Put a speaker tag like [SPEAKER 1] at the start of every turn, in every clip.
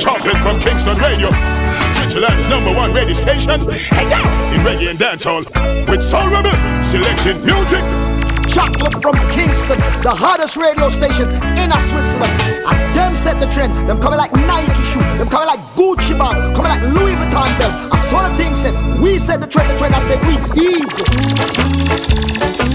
[SPEAKER 1] Chocolate from Kingston Radio. Switzerland's number one radio station. Hey, yeah. In reggae and dancehall. With Soul Rebel selecting music.
[SPEAKER 2] Chocolate from Kingston, the hottest radio station in a Switzerland. And them set the trend. Them coming like Nike shoe. Them coming like Gucci bag. Coming like Louis Vuitton belt. I saw the thing said, we set the trend, the trend. I said, we easy.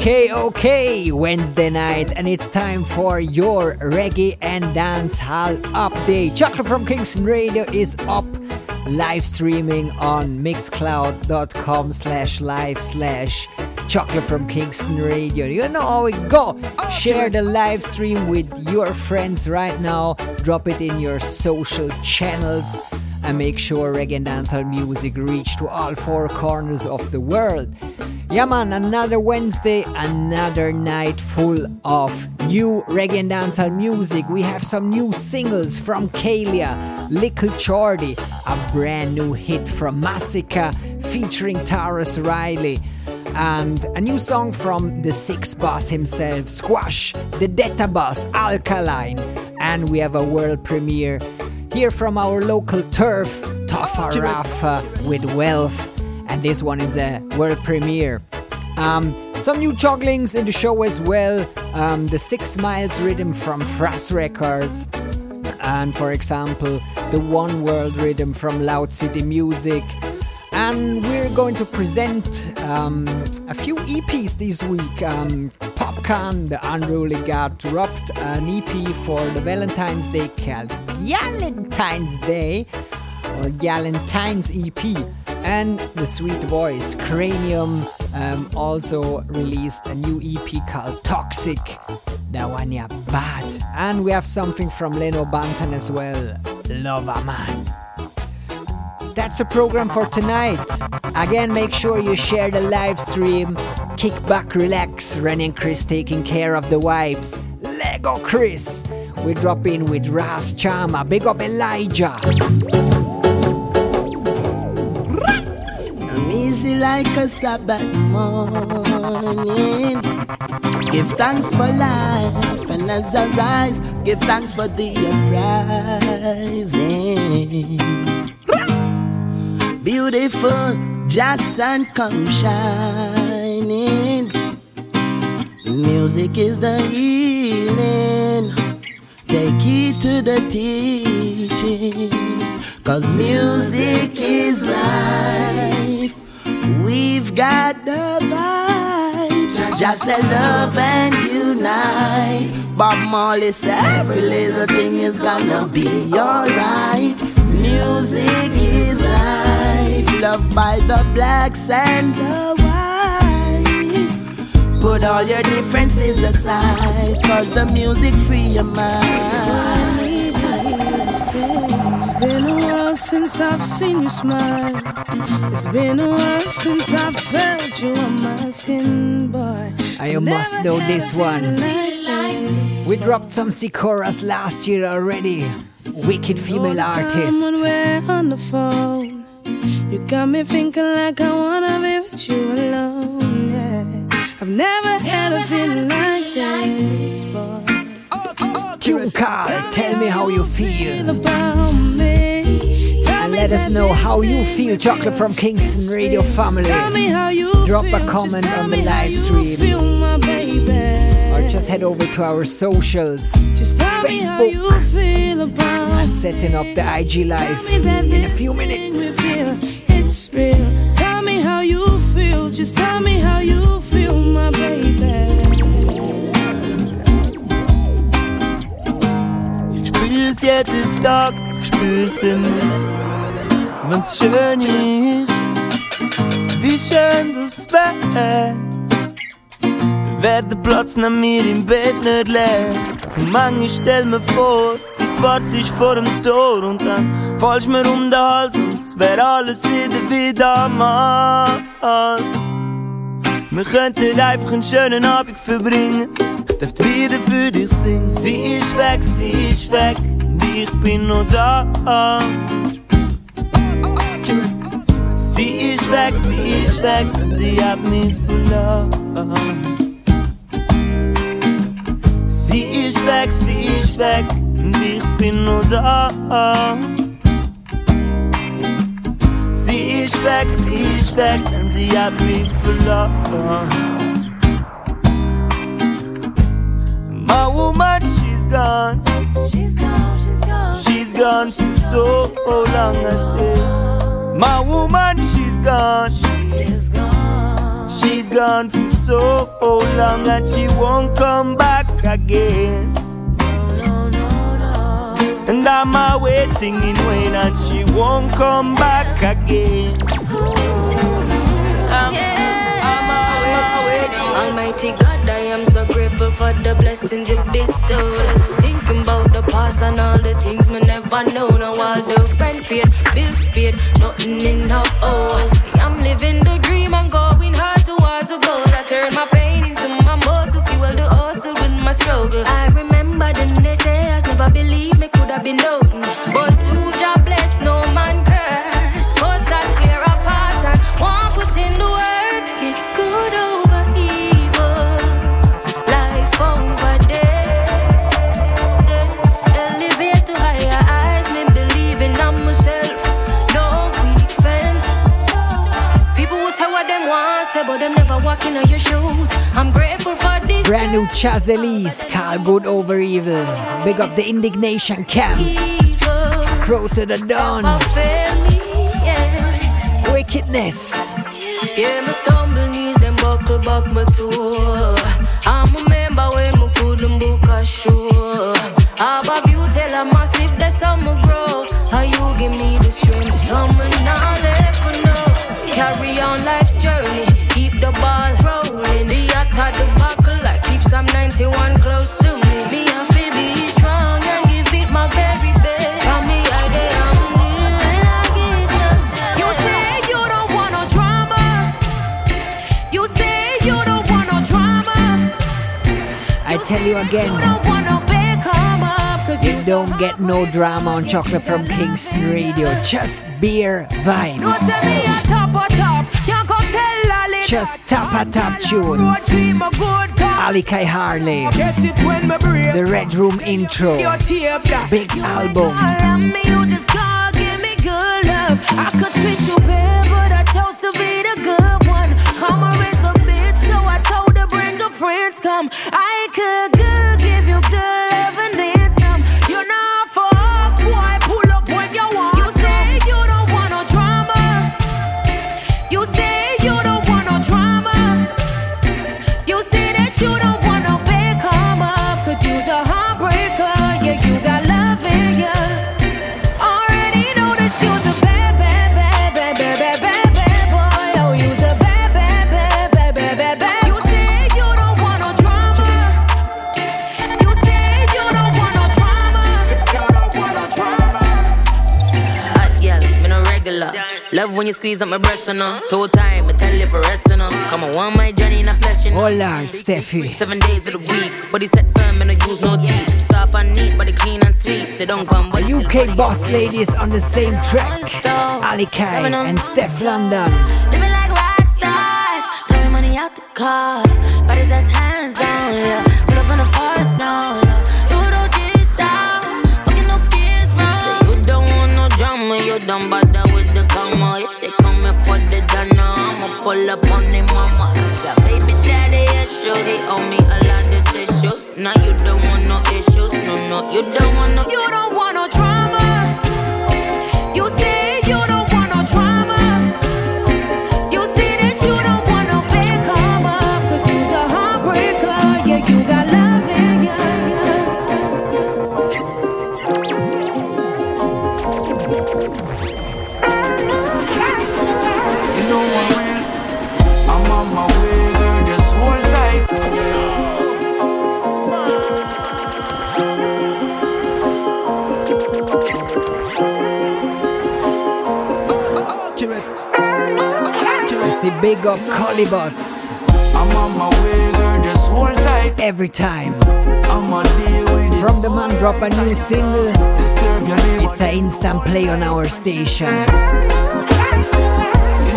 [SPEAKER 3] Okay, okay, Wednesday night, and it's time for your reggae and dance hall update. Chocolate from Kingston Radio is up, live streaming on mixcloud.com slash live slash chocolate from Kingston Radio. You know how it go. Share the live stream with your friends right now. Drop it in your social channels and make sure reggae and dancehall music reach to all four corners of the world. Yeah, man, another Wednesday, another night full of new reggae and dancehall music. We have some new singles from Kalia, Little Chordy, a brand new hit from Masicka featuring Tarrus Riley, and a new song from the Six Boss himself, Squash, the Detta Boss, Alkaline, and we have a world premiere here from our local turf, Tofa Rafa with Wealth and this one is a world premiere. Um, some new jugglings in the show as well. Um, the Six Miles rhythm from Fras Records, and for example, the One World rhythm from Loud City Music. And we're going to present um, a few EPs this week. Um, Popcaan, the Unruly God, dropped an EP for the Valentine's Day called Valentine's Day or Valentine's EP and the sweet voice Kranium um, also released a new ep called toxic that one yeah bad. And we have something from Leno Banton as well lover man that's the program for tonight. Again make sure you share the live stream. Kick back relax. Ren and chris taking care of the vibes lego chris. We drop in with ras chama. Big up elijah.
[SPEAKER 4] I'm easy like a Sabbath morning. Give thanks for life, and as I rise, give thanks for the uprising. Beautiful, just sun come shining. Music is the healing. Take heed to the teachings, cause music is life. We've got the vibes. Just say love and unite. Bob Marley said every little thing is gonna be alright. Music is life. Loved by the blacks and the whites. Put all your differences aside. Cause the music free your mind.
[SPEAKER 5] It's been a while since I've seen you smile. It's been a while since I've felt you on my skin, boy.
[SPEAKER 3] I must know this one. We dropped some Sikoras last year already. Wicked female artist.
[SPEAKER 5] You got me thinking like I wanna be with you alone. Yeah, I've never had a feeling like this, boy.
[SPEAKER 3] Tune card, tell me how you feel.
[SPEAKER 5] About me.
[SPEAKER 3] And let us know how you feel, Chocolate from Kingston Radio family.
[SPEAKER 5] Tell me how you
[SPEAKER 3] Drop a comment on the live stream.
[SPEAKER 5] feel, my baby.
[SPEAKER 3] Or just head over to our socials.
[SPEAKER 5] Just tell me how
[SPEAKER 3] Facebook.
[SPEAKER 5] you feel about
[SPEAKER 3] And setting up the IG live
[SPEAKER 5] Tell me that
[SPEAKER 3] in a few minutes.
[SPEAKER 5] It's. Tell me how you feel. Just tell me how you feel, my baby.
[SPEAKER 6] Ich spür's jeden Tag, ich spür's immer, wenn's schön ist, wie schön das wär. Wär der Platz neben mir im Bett nicht leer. Und manchmal stell mir vor, dort wart ich vor dem Tor und dann fallst mir um den Hals und es wär alles wieder wie damals. Wir könnten einfach einen schönen Abend verbringen. Ich darf wieder für dich singen. Sie ist weg, sie ist weg, und ich bin noch da. Sie ist weg, sie ist weg, sie hat mich verloren. Sie ist weg, sie ist weg, und ich bin nur da. Sie ist weg, sie ist weg, und sie hat mich verloren. My woman, she's gone.
[SPEAKER 7] She's gone, she's gone.
[SPEAKER 6] She's gone for so long, I say. My woman, she's gone.
[SPEAKER 7] She's gone.
[SPEAKER 6] She's gone for so long, and she won't come back again. And I'm a waiting in vain, and she won't come back again. I'm, I'm.
[SPEAKER 7] Almighty God, I am so grateful for the blessings you bestowed. Thinking about the past and all the things me never know. Now all the rent paid, bills paid, nothing in no oh. I'm living the dream and going hard towards the goal. I turn my pain into my muscle, fuel the hustle with my struggle. I remember the naysayers never believed me done, but two job bless, no man curse. Cut and clear apart and one put in the work. It's good over evil, life over death. Death. Elevate to higher eyes, me believing on myself. No weak fence. People will say what them want, say, but them never walk in your shoes.
[SPEAKER 3] Brand new Chazelise, Call Good Over Evil. Big up the Indignation Camp. Crow to the dawn. Wickedness.
[SPEAKER 7] Yeah, my stumble knees, them buckle back my toe. Tell you
[SPEAKER 3] again,
[SPEAKER 5] don't want no big come up. Cause you
[SPEAKER 3] don't get no drama on Chocolate from Kingston Radio. Just beer vibes.
[SPEAKER 5] tell me a top or top. You go tell Ali.
[SPEAKER 3] Just top a top tunes.
[SPEAKER 5] dream a good cop.
[SPEAKER 3] Ali Kai Harley.
[SPEAKER 5] Catch it when me break.
[SPEAKER 3] The Red Room intro.
[SPEAKER 5] Your tape that.
[SPEAKER 3] Big album.
[SPEAKER 5] ain't gonna love me, you just gotta give me good love. I could treat you bad, but I chose to be the friends come. I could good, when you
[SPEAKER 7] squeeze up my breast, you know. Two time, I tell you for rest, you know. Come on, one my journey in a flesh.
[SPEAKER 3] Oh Lord, Steffi.
[SPEAKER 7] Seven days of the week, but body set firm and I use no teeth. Soft and neat, body clean and sweet. Say don't come, but
[SPEAKER 3] UK boss ladies on the same track. Ali Kai and Stefflon Don.
[SPEAKER 7] Living like rock stars, throwing money out the car. Bodies that's hands down, yeah. Put up in the forest now, yeah. Do it all this down, fucking no kids wrong. Say you don't want no drama, you don't bother pull up on them mama. Got baby daddy issues, he owe me a lot of tissues. Now you don't want no issues, no no, you don't want no.
[SPEAKER 5] You don't want no
[SPEAKER 3] See big up Collibots
[SPEAKER 6] I'm on my way, girl. Just hold tight.
[SPEAKER 3] every time.
[SPEAKER 6] I'ma deal with it.
[SPEAKER 3] From the man drop a new single,
[SPEAKER 6] Disturb your neighbor.
[SPEAKER 3] it's an instant play on our station.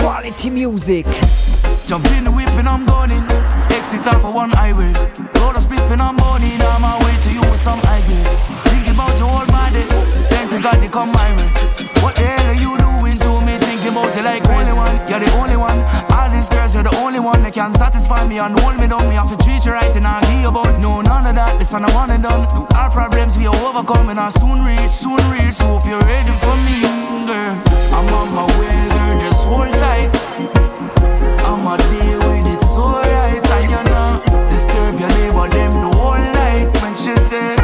[SPEAKER 3] Quality music.
[SPEAKER 8] Jump in the whip and I'm going in. Exit off of one highway. Roll a spliff and I'm burning. On my way to you with some high grade. Thinking about your old body. Thank you God they come my way. What the hell are you doing to me? Thinking about you like one. You're the only one. One that can satisfy me and hold me down. Me have to treat you right and I give you about no none of that. This one I want it done. Our problems we overcome and I soon reach, soon reach. Hope you're ready for me, girl. I'm on my way, girl. Just hold tight. I'ma deal with it so right And you know Disturb your neighbor them the whole night When she say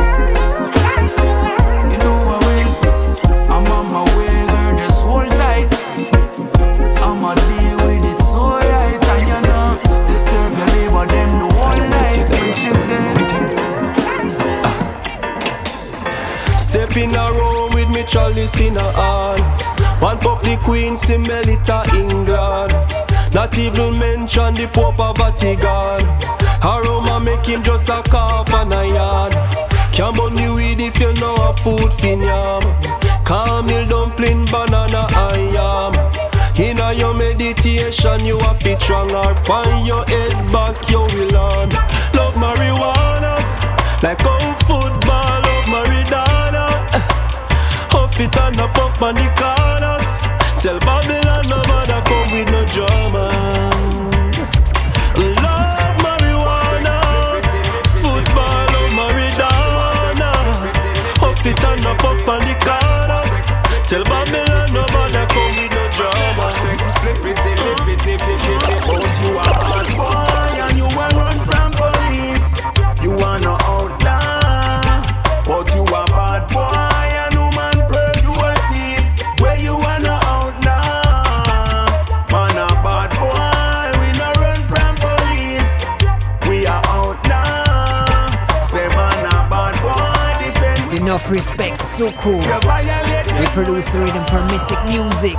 [SPEAKER 9] in a room with me chalice in a hand One puff the queen, smell it a England not even mention the Pope of Vatican. Aroma make him just a cough and a yarn. Can't burn the weed if you know a food fin yam. Camel dumpling, banana and yam. Inna your meditation, you a fit stronger. Pan your head back, you will learn. Love marijuana, like old football. Huff it and a puff on the corner. Tell Babylon no bother come with no drama.
[SPEAKER 3] Respect, so cool. We produce the rhythm for Mystic Music.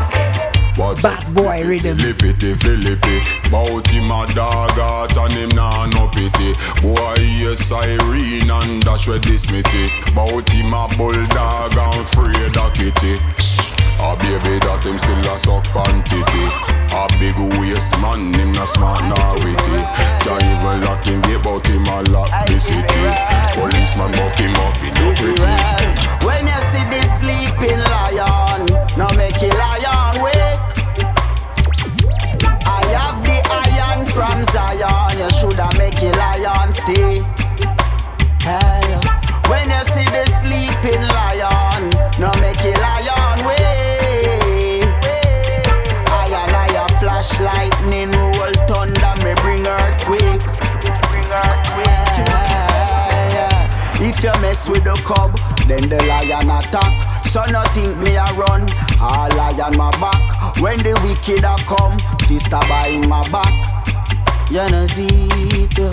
[SPEAKER 3] Bad boy rhythm.
[SPEAKER 10] Lippity, flippity Bout him a dog out and him nah no pity Boy hear siren and dash with this mitty Bout him a bulldog and afraid of kitty A baby that him still a suck on titty A big waist man, him not smart nor witty Can't even lock him him a lock the city Policeman buck him up in the
[SPEAKER 2] Easy
[SPEAKER 10] city.
[SPEAKER 2] When you see the sleeping lion, now make a lion wake. I have the iron from Zion, cub, then the lion attack. So no think me a run, all lion my back. When the wicked a come, fist a in my back. You know see it, uh.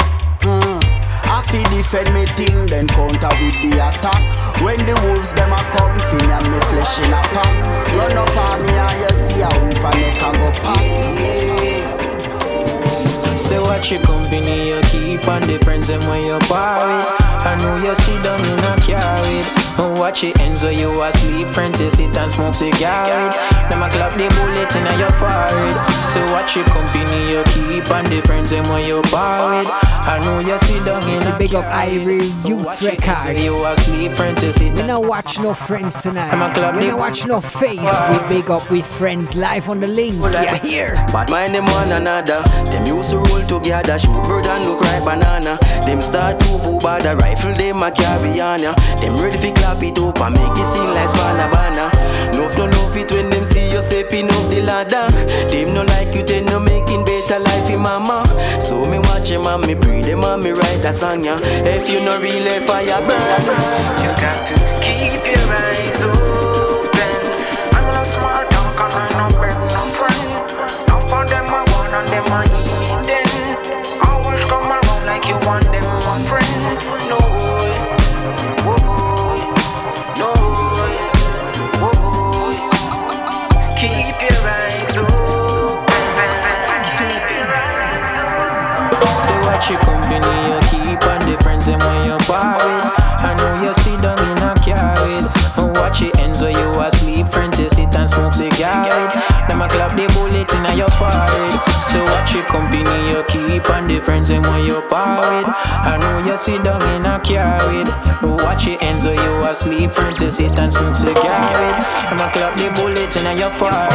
[SPEAKER 2] I feel defend me thing, then counter with the attack. When the wolves them a come, fin and me flesh in a pack. Run up on me and you see a wolf and neck a go pack.
[SPEAKER 11] Say watch your company you keep and the friends them when you with. I know you sit down in a car with. And watch it ends where you asleep. Friends you sit and smoke cigar with. Them a clap the bullet in your forehead. So watch your company you keep and the friends them when you bar with. I know you sit down in
[SPEAKER 3] It's
[SPEAKER 11] a
[SPEAKER 3] a big up
[SPEAKER 11] car with.
[SPEAKER 3] Irie Youth
[SPEAKER 11] Watch it ends where
[SPEAKER 3] Records.
[SPEAKER 11] You asleep, friends you sit
[SPEAKER 3] We
[SPEAKER 11] and
[SPEAKER 3] not watch no friends
[SPEAKER 11] I'm a
[SPEAKER 3] tonight.
[SPEAKER 11] club
[SPEAKER 3] We
[SPEAKER 11] nigga.
[SPEAKER 3] not watch no face. We big up with friends live on the link. Yeah, here.
[SPEAKER 12] Bad mind them one another. Them used to roll together, shoot bird and look right banana. Them start to move by the rifle, them a carry on ya. Them ready fi clap it up and make it sing like Spanabana. No no love it when them see you stepping up the ladder. Them no like you, then no making better life in mama. So me watch them and me breathe them and me write a song ya. If you no really fire burn,
[SPEAKER 11] You got to keep your eyes open. I'm no small talk and and smoke cigarette. Them a clap the bullet in your forehead. So watch your company you keep and the friends them when you I know you sit down in a car with. Watch your ends or you asleep. Friends you sit and smoke cigarette. Them a clap the bullet in your forehead.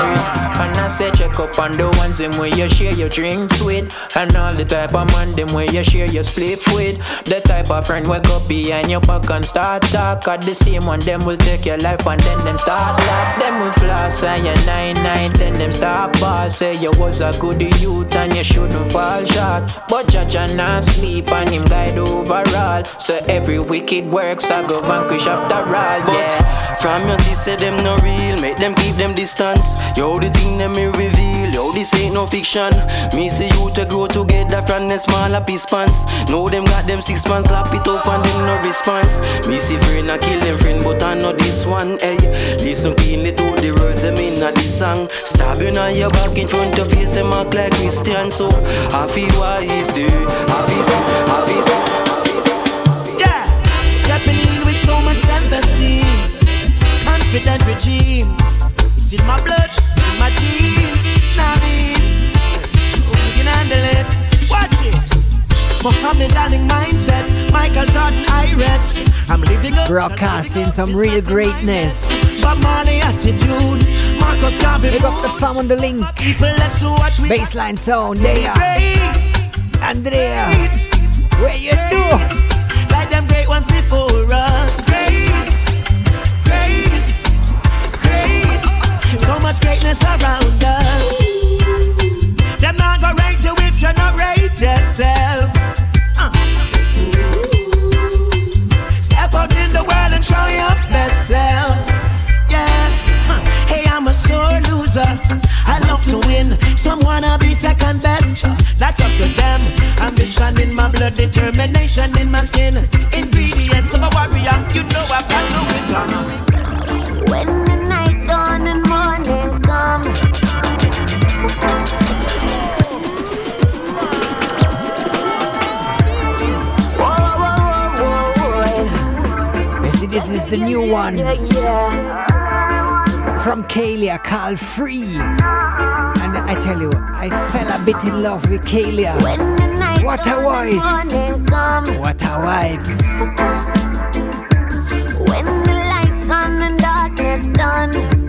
[SPEAKER 11] And I say check up on the ones them where you share your drinks with. And all the type of man them where you share your split with. The type of friend wake up behind your back and start talk. At the same one them will take your life and then them start laugh. Them will floss and you nine nine. Then them start ball. Say you was a good youth and you shouldn't fall short. But judge and not sleep and him guide overall. So every wicked works I go vanquish after all. Yeah.
[SPEAKER 13] From your sister them no real, make them keep them distance. Yo the thing them me reveal, this ain't no fiction. Me see you to grow together from the smaller piece pants. Know them got them six months lap it up and them no response. Me see friend I kill them friend, but I know this one. Hey, listen keenly to the words them in this song. Stabbing on your back in front of face, them act like Christian. So I feel why he say, I feel, I feel.
[SPEAKER 14] Yeah, stepping in with so much self-esteem, confident regime. It's in my blood, Muhammad Ali mindset, Michael Jordan Irex. I'm living up.
[SPEAKER 3] Broadcasting some real greatness.
[SPEAKER 14] But money attitude, Marcus Garvey.
[SPEAKER 3] Big up the fam on the link.
[SPEAKER 14] People, let's do what we
[SPEAKER 3] Baseline sound, there.
[SPEAKER 14] Great.
[SPEAKER 3] Andrea, where you do?
[SPEAKER 14] Like them great ones before us. Great, great, great. So much greatness around us. Them not gonna rate you if you're not rate yourself. Eh? Loser. I love to win. Some wanna be second best. That's up to them. Ambition in my blood, determination in my skin. Ingredients of a warrior. You know I've got to win.
[SPEAKER 15] When the night dawn and morning come.
[SPEAKER 3] You see, this is the new one
[SPEAKER 15] Yeah, yeah.
[SPEAKER 3] From Kalia, called Free. And I tell you, I fell a bit in love with Kalia.
[SPEAKER 15] When the night
[SPEAKER 3] What a voice!
[SPEAKER 15] and morning come.
[SPEAKER 3] What a vibes!
[SPEAKER 15] When the lights on and darkness done.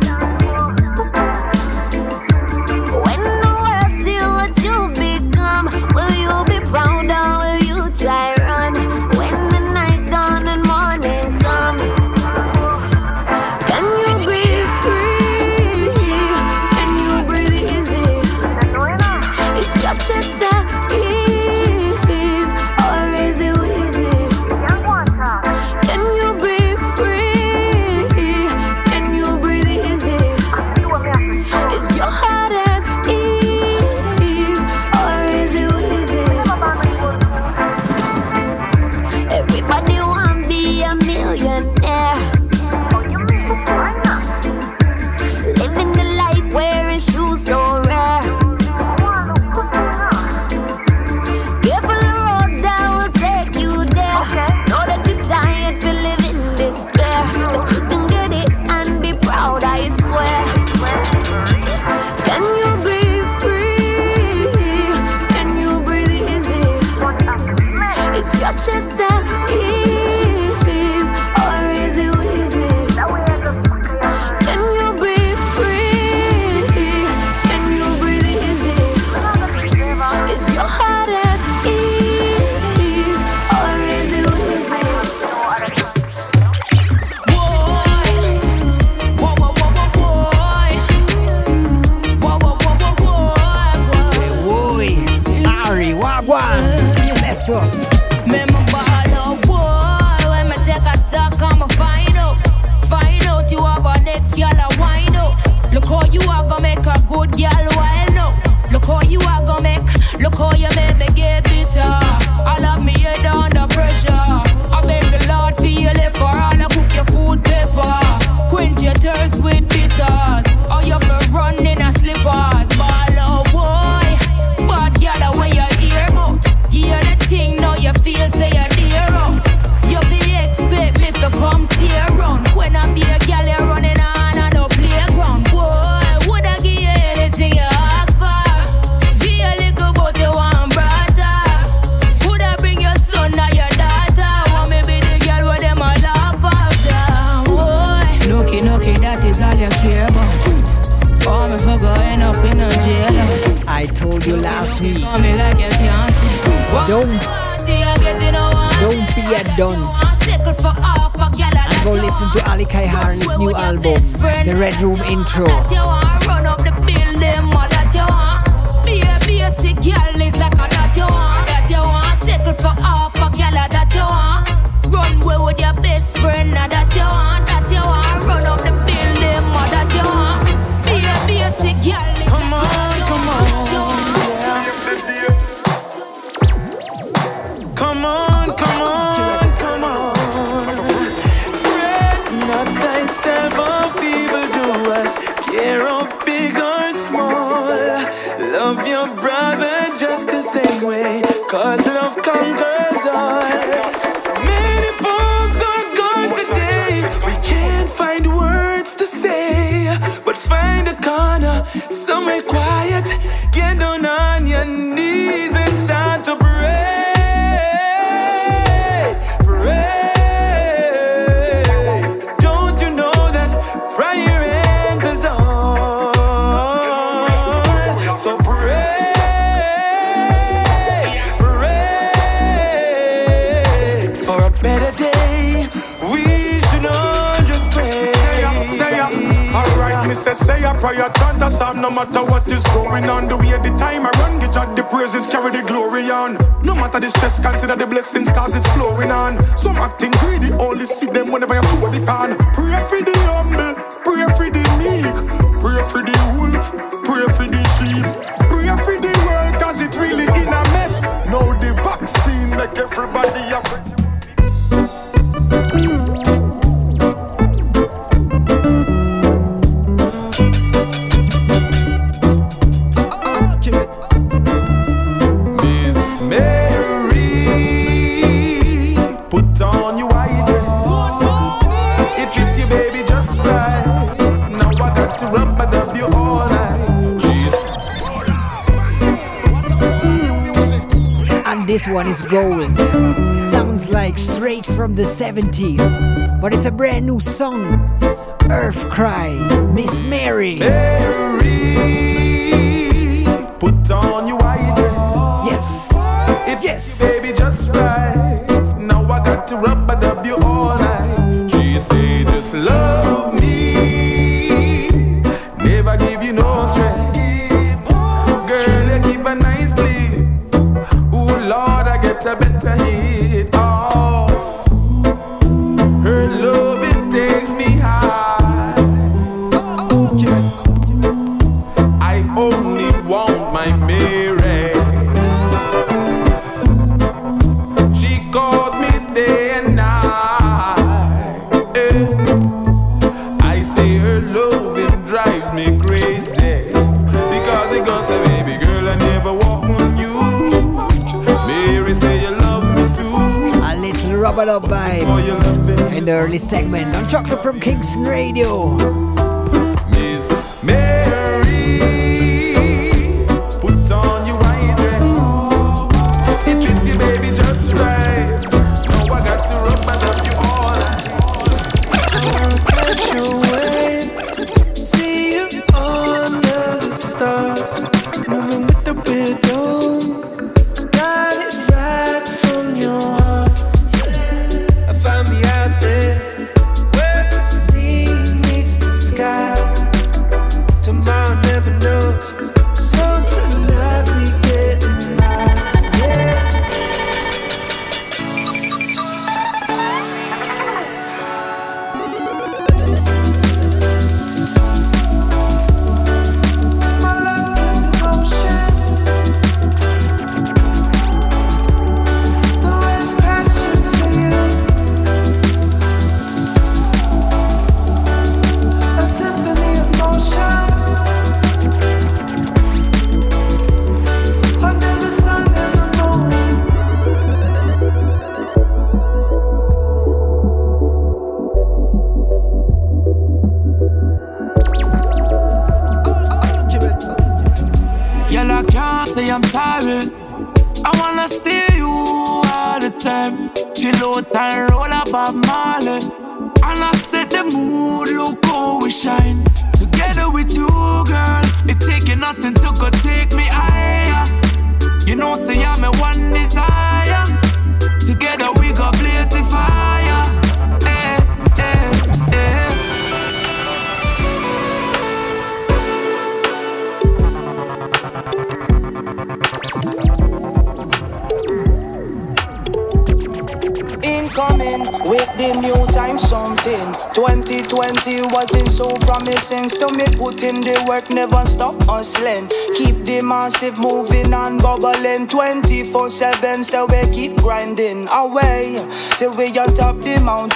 [SPEAKER 8] This one is gold. Sounds like straight from the 70s, but it's a brand new song. Earthkry, Miss Mary.
[SPEAKER 16] Mary, put on your white dress.
[SPEAKER 8] Yes,
[SPEAKER 16] if yes, baby, just right. Now I got to rub.
[SPEAKER 8] segment on Chocolate from Kingston Radio.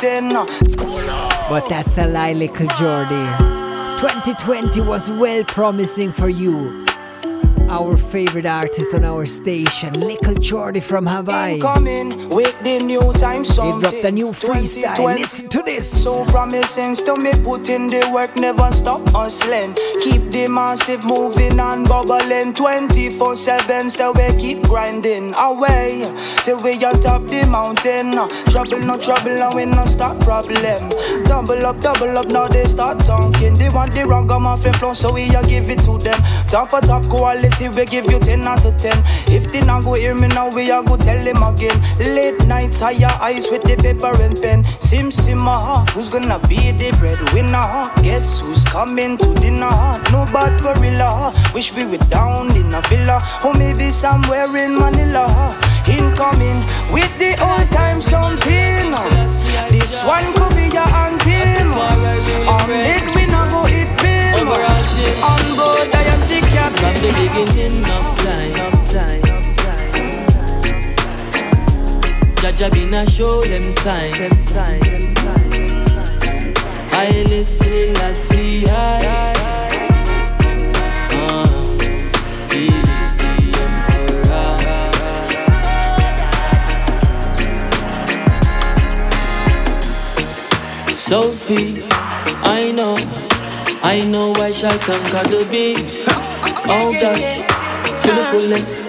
[SPEAKER 17] Mountain.
[SPEAKER 3] But that's a lie, little Jordy. 2020 was well promising for you. Our favorite artist on our station, Little Jordy from Hawaii.
[SPEAKER 17] Coming with the new time something.
[SPEAKER 3] dropped a new freestyle. Listen to this.
[SPEAKER 17] So promising, still me put in the work, never stop hustling. Keep the massive moving and bubbling. 24 7, still we keep grinding away till we on top the mountain. Trouble, no trouble, and we no stop problem. Double up, double up, now they start talking. They want the wrong gum off flow, so we a give it to them. Top of top quality, we give you 10 out of 10. If they not go hear me now, we a go tell them again. Late nights, higher eyes with the paper and pen. Sim simmer, who's gonna be the breadwinner? Guess who's coming to dinner? No bad for real, uh. wish we were down in a villa, or maybe somewhere in Manila. Incoming with the old time something. This one could be your anthem. On it, we not go hit beam.
[SPEAKER 18] From the beginning of time. Jaja been a show them sign. I listen, I see, I. Uh. So speak, I know, I know I shall conquer the beast. Oh gosh, to the fullest,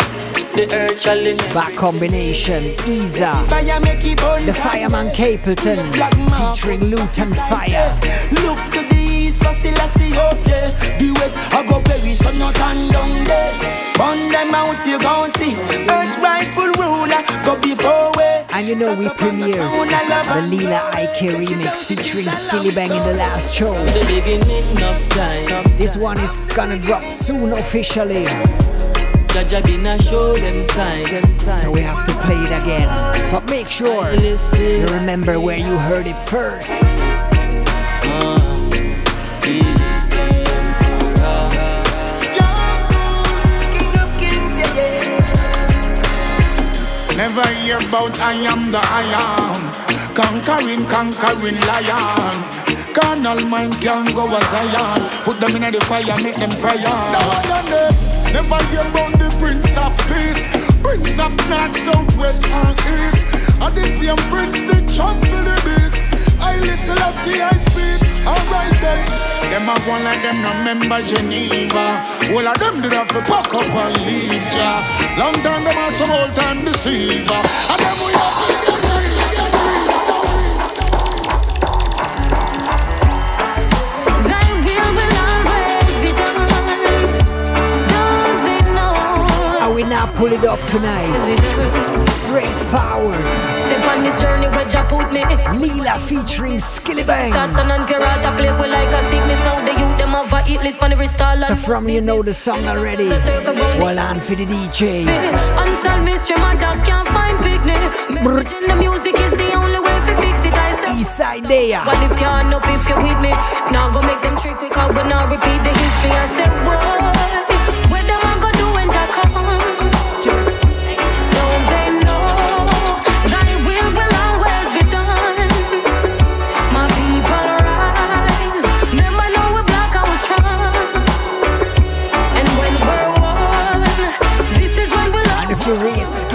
[SPEAKER 18] the earth shall live.
[SPEAKER 3] Back combination, Isa.
[SPEAKER 17] Fire make it burn.
[SPEAKER 3] The Fireman Capleton featuring Luton Fyah.
[SPEAKER 17] Look to the east, for still I see up there. The west, I go bury, so not turn down there. Burn them out, you gon' see. Earth rightful ruler, go before way.
[SPEAKER 3] And you know we premiered the Lila Ike remix featuring Skillibeng in the last show.
[SPEAKER 18] The beginning of time.
[SPEAKER 3] This one is gonna drop soon officially.
[SPEAKER 18] Jaja been a show them sign.
[SPEAKER 3] So we have to play it again. But make sure you remember where you heard it first.
[SPEAKER 19] Never hear about I am the I am. Conquering, conquering lion. Carnal mind can go as Zion. Put them in the fire, make them no, no. Never hear about the Prince of Peace. Prince of North, South, West, and East. And the same Prince, the champion, the beast. I listen, I speak. Alright then. Them a go like them no member Geneva. All of them did have to pack up and leave ya. Long time them a some old time deceiver. And them we have to
[SPEAKER 3] now pull it up tonight. Straight forward.
[SPEAKER 7] Step on this journey where Jah put me.
[SPEAKER 3] Lila featuring Skillibeng.
[SPEAKER 7] Tatsan and Pirata play with like a sickness. Now the youth them have a hit list for every style.
[SPEAKER 3] So from you know the song already. Well on for the DJ.
[SPEAKER 7] Unsolved mystery, my dog can't find picnic. The music is the only way to fix it. I say.
[SPEAKER 3] Eastside there.
[SPEAKER 7] Well, if you're on up, if you're with me, now go make them trick quick out, but now repeat the history. I said, what?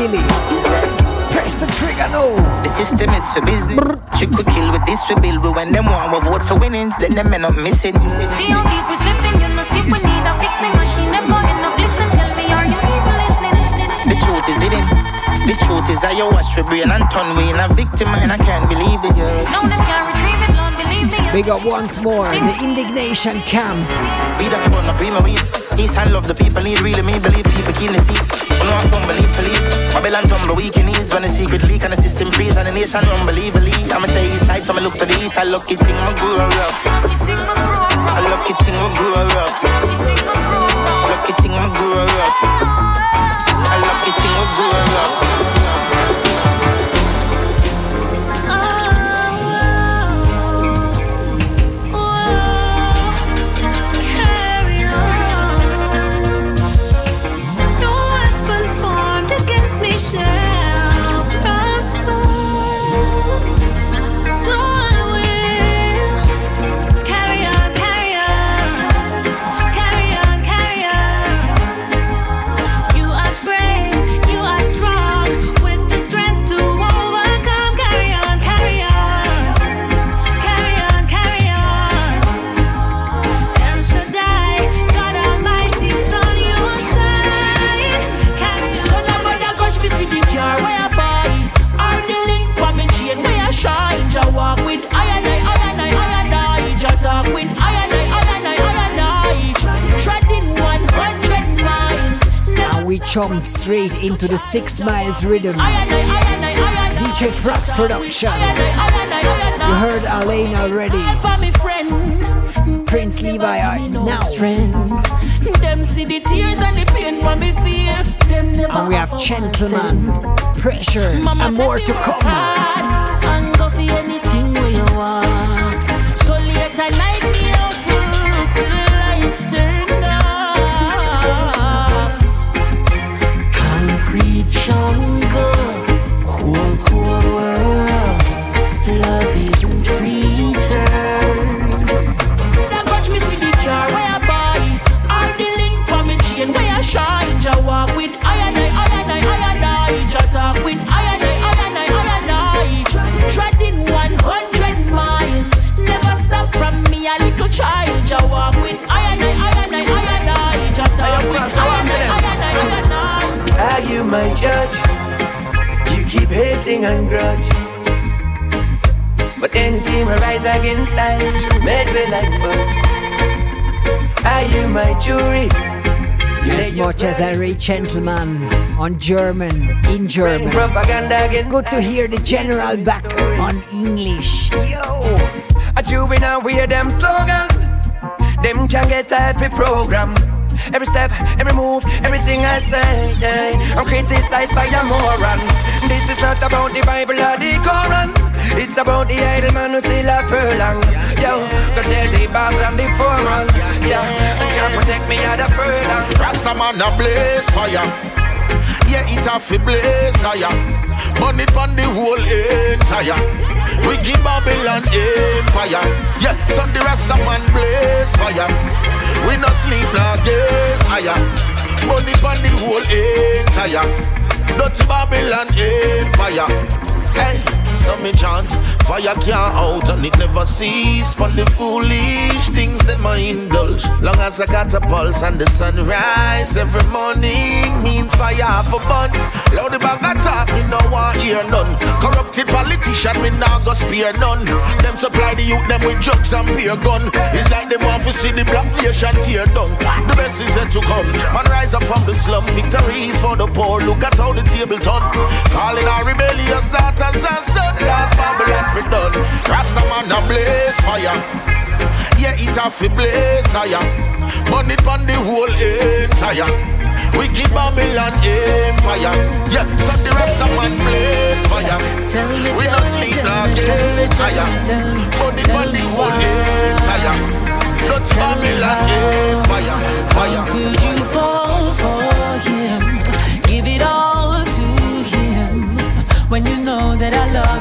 [SPEAKER 3] Read press the trigger no.
[SPEAKER 20] The system is for business. Trick we kill with this we build. We when them want we vote for winnings, then them end up missing.
[SPEAKER 7] See how people slipping, you know, see we need a fixing machine. Never enough. Listen, tell me, are you even listening?
[SPEAKER 20] The truth is hidden. The truth is I you wash we brain and turn we in a victim and I can't believe this.
[SPEAKER 7] No, them can't retrieve it, Lord, believe
[SPEAKER 3] Big up once more the indignation camp.
[SPEAKER 20] We the people not prima weed. East I love the people need really me believe people kill the seat. When I phone believe leave. Babylon tumble weak in ease when the secret leak and the system freeze and the nation unbelievably. I'ma say east side, so I look to the east. I lucky thing my grow rough. I lucky thing my grow rough. Lucky thing my grow rough.
[SPEAKER 3] Jumped straight into the six miles rhythm. DJ Frost production. You heard Alaine already. Prince Levi now.
[SPEAKER 18] Them see the tears and the pain from me face.
[SPEAKER 3] And we have gentlemen, pressure, and more to come.
[SPEAKER 21] Hating and grudge. But anything will rise against I, made me like fudge. Are you my jury? You
[SPEAKER 3] As much as I read gentleman on German, in German.
[SPEAKER 21] propaganda
[SPEAKER 3] Good to hear the general back on English. Yo!
[SPEAKER 21] A juvenile wear them slogan. Them can get every program. Every step, every move, everything I say. yeah. I'm criticized by a moron. This is not about the Bible or the Quran. It's about the idle man who still a furlong. Yo, go tell the boss and the foreman. Yeah, and can't protect me at a furlong.
[SPEAKER 22] Rastaman a blaze fire. Yeah, it a fi blaze higher. Burn it on the whole entire. We give Babylon empire. Yeah, son the Rastaman blaze fire. We not sleep nor gaze higher. Burn it on the whole entire. Dirty Babylon eh, empire. Hey, so me chant Fire can't out and it never cease. For the foolish things that my indulge. Long as I got a pulse and the sunrise Every morning means fire for fun. Loud the bag talk, me no want hear none. Corrupted politician, me nah go spare none. Them supply the youth, them with drugs and beer gun. It's like them want to see the black nation tear down. The best is yet to come. Man rise up from the slum. Victories for the poor. Look at how the table turn. Calling our rebellious daughters and sons Cause Babylon fi done. Rastaman a blaze fire. Yeah, it a fi blaze higher Burn it on the whole entire. We keep Babylon empire. Yeah, so the Rastaman blaze fire.
[SPEAKER 18] Tell me,
[SPEAKER 22] We
[SPEAKER 18] tell
[SPEAKER 22] not sleep
[SPEAKER 18] tell
[SPEAKER 22] nor
[SPEAKER 18] me, tell me,
[SPEAKER 22] get
[SPEAKER 18] tell me,
[SPEAKER 22] higher
[SPEAKER 18] tell me,
[SPEAKER 22] Burn it on the whole entire. Not Babylon empire. Fire.
[SPEAKER 18] Could you fall for him? Give it all to him. When you know that I love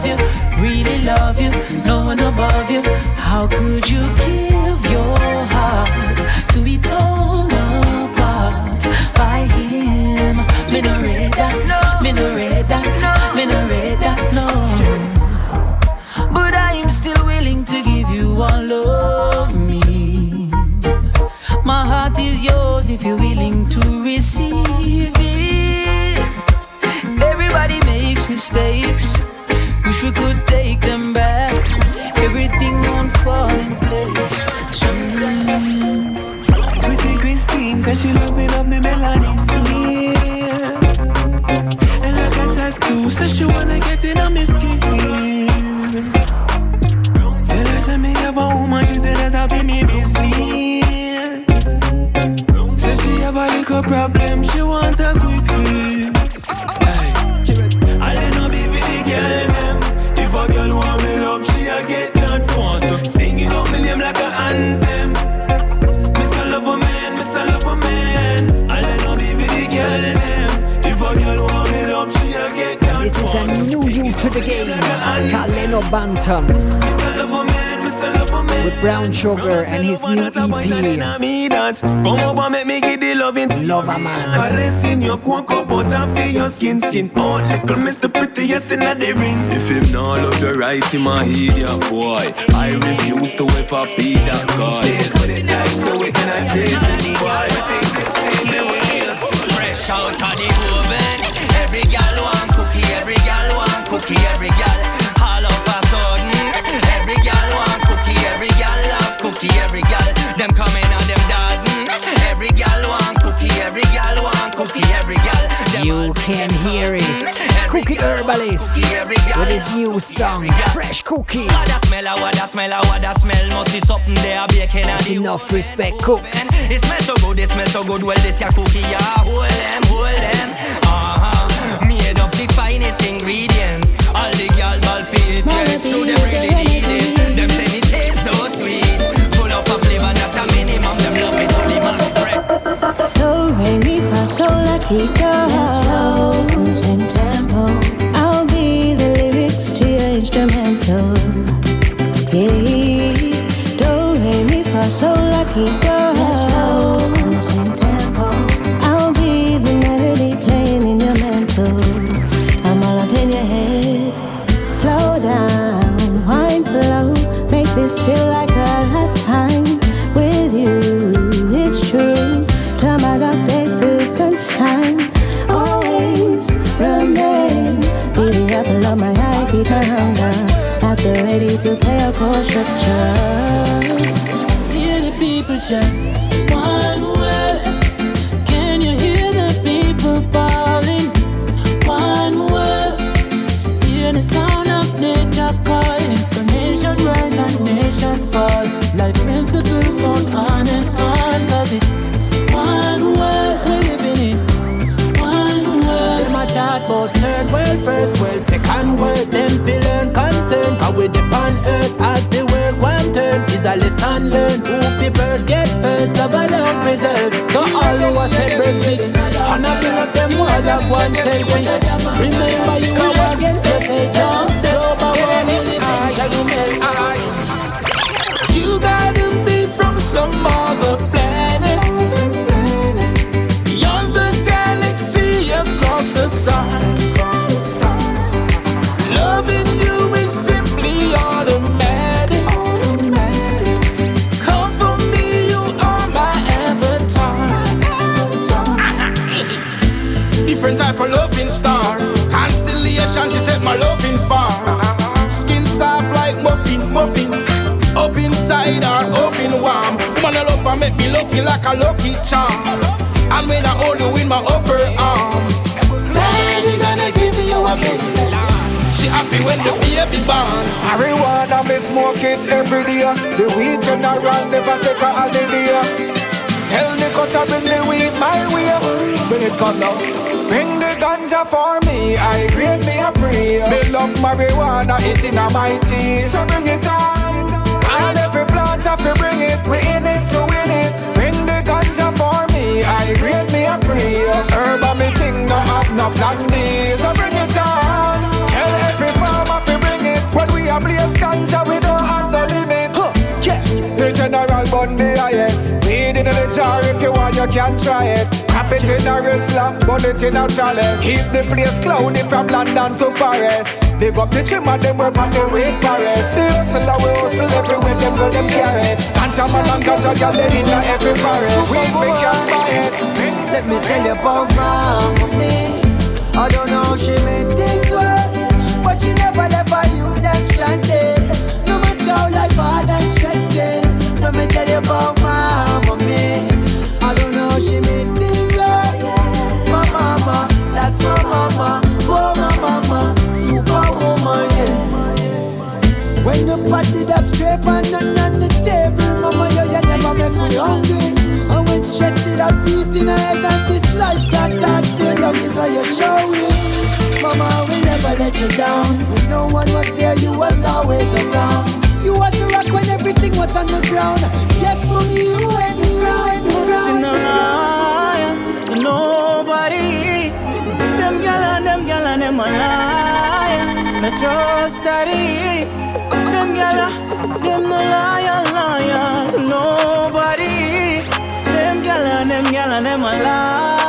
[SPEAKER 18] no one above you. How could you give your heart to be torn apart by him? Me no read that, me no read that, me no read that, no. But I am still willing to give you all of me. My heart is yours if you're willing to receive it. Everybody makes mistakes. Wish we could take them back. Everything won't fall
[SPEAKER 9] in
[SPEAKER 18] place Sometimes.
[SPEAKER 9] Pretty Christine said she love me, love me, Melanie. Yeah. And like a tattoo, says she wanna get in on my skin. Tell her send me have a woman, she said that I be me business. Says she have a little problem, she want a quick fix. Get that for so Singing out my name like a anthem. Miss a love a man, miss a love a man. I let no be with the girl them. If a girl want me love, she a get
[SPEAKER 3] This is a new you to the game. Kaleno Banton
[SPEAKER 9] Miss a love a man, miss a love a man.
[SPEAKER 3] with Brown Sugar and his new EP.
[SPEAKER 9] me dance. Come over, make me give the loving to
[SPEAKER 3] Love a man.
[SPEAKER 9] Caressing your quack but I feel your skin, skin. Oh, little Mr. Prettiest in the ring. If him not love your right, he my heed ya, boy. I refuse to ever be that guy. Put it like so we cannot trace this boy. We think it's still the way.
[SPEAKER 23] Fresh out of the oven. Every gal want cookie, every gal want cookie, every gal. Them coming on them dozen. Every gal want cookie, every gal want cookie, every gal.
[SPEAKER 3] You can hear it. Cookie Herbalist with his new song, Fresh Cookie.
[SPEAKER 23] What a smell, a what a smell, a what a smell. Must be something there baking and
[SPEAKER 3] That's enough respect, cooks.
[SPEAKER 23] It smells so good, it smells so good. Well, this your cookie, yeah. Hold them, hold them. Uh-huh. Made of the finest ingredients.
[SPEAKER 18] Do, re, mi, fa, sol, la, ti, do. Let's flow tempo. I'll be the lyrics to your instrumental. Yeah. Do, re, mi, fa, sol, la, ti, do.
[SPEAKER 24] Place cloudy from London to Paris. Big up the and them work on the way forest. The hustle we hustle everywhere, them go them carrot. Ganja man and ganja girl, they in every parish. We we can buy.
[SPEAKER 25] Let me tell you about mommy. I don't know how she
[SPEAKER 26] is what you're showing. Mama, we never let you down. When no one was there, you was always around. You was the rock when everything was on the ground. Yes, mommy, you ain't the ground.
[SPEAKER 18] Listen, no lie to nobody. Them gal and them gal and them a lie. Me trust daddy. Them gal, them no liar, liar to nobody. Them gal and them gal and them a liar,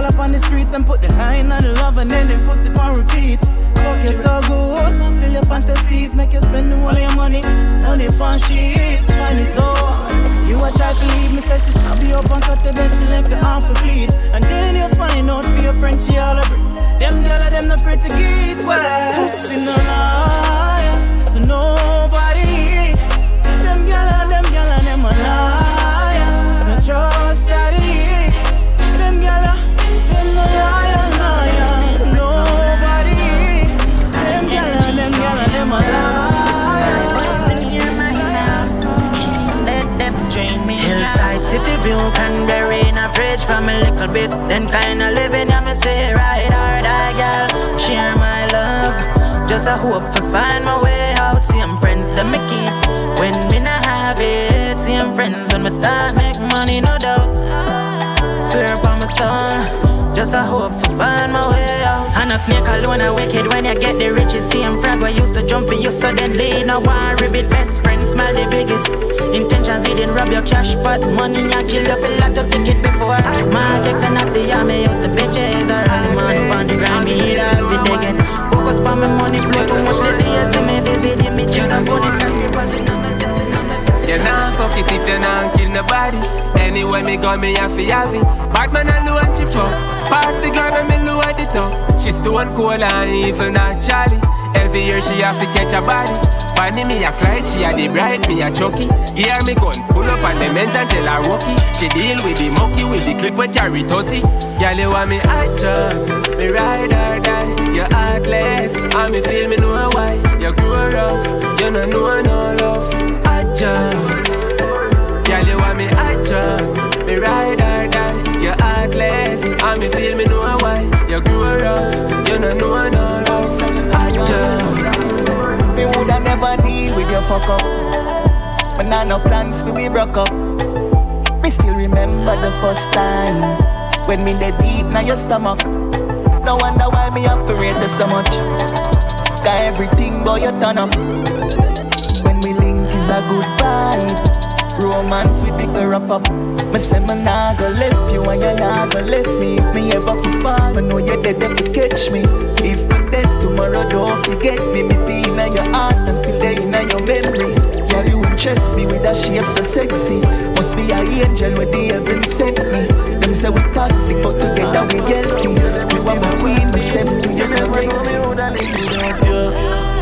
[SPEAKER 18] gal up on the streets and put the line on the love and then they put it on repeat. Fuck you so good, fulfill your fantasies, make you spend all your money, turn it on shit. Find it so hard. You a try to leave me, say she stab you up on Saturday, then she left you off for bleed. And then you find out for your friend she all break. Them gal are them not afraid to get wet. Pussy no lie to
[SPEAKER 12] from a little bit. Then kinda living, yeah, me say right hard, I gal. Share my love. Just a hope for find my way out. Same friends that me keep when me not have it. Same friends when me start make money, no doubt. Swear upon my son. Just a hope for find my way out. And a snake alone a wicked when you get the riches. Same frag where used to jump for you suddenly. Now one ribbit best friend smell the biggest. Intentions didn't rob your cash, but money I kill you feel like to think it before. My kicks and Nazi, yeah, me used to bitches. I rally man up on the grind, me hit every day again. Focus on my money flow too much lately. You see me vivid images of all these skyscrapers in
[SPEAKER 16] You nah fuck it if you nah kill nobody. Anyway, me got me have have it. Batman alone she fuck. Pass the gun and me lower the top. She stone cold and evil, not Charlie. Every year she have to catch a body. Funny me a Clyde, she a the bride, me a Chucky. Hear me gun, pull up on the men's and tell her Rocky. She deal with the monkey with the clip with carry 30. Girl, you want me hot drugs, me ride or die. You heartless, and me feel me know why. You grow rough, you no know no love. Hot drugs. Girl, you want me hot drugs, me ride or die. You heartless, and me feel me know why. You grow rough, you no know no love. Hot drugs.
[SPEAKER 27] Me woulda never deal with your fuck up. But now no plans for we broke up. Me still remember the first time when me dead deep now your stomach. No wonder why me to this so much. Got everything but you turn up. Good vibe. Romance we pick the rough up. Me say me nah go left you and you nah go left me. If me ever fi fall, me know you dead if you catch me. If me dead tomorrow, don't forget me. Me feel in your heart and still there in your memory. Girl, you interest me with that shape so sexy. Must be a angel where the heaven sent me. Them say we toxic, but together we healthy. You are my queen, me step to your right.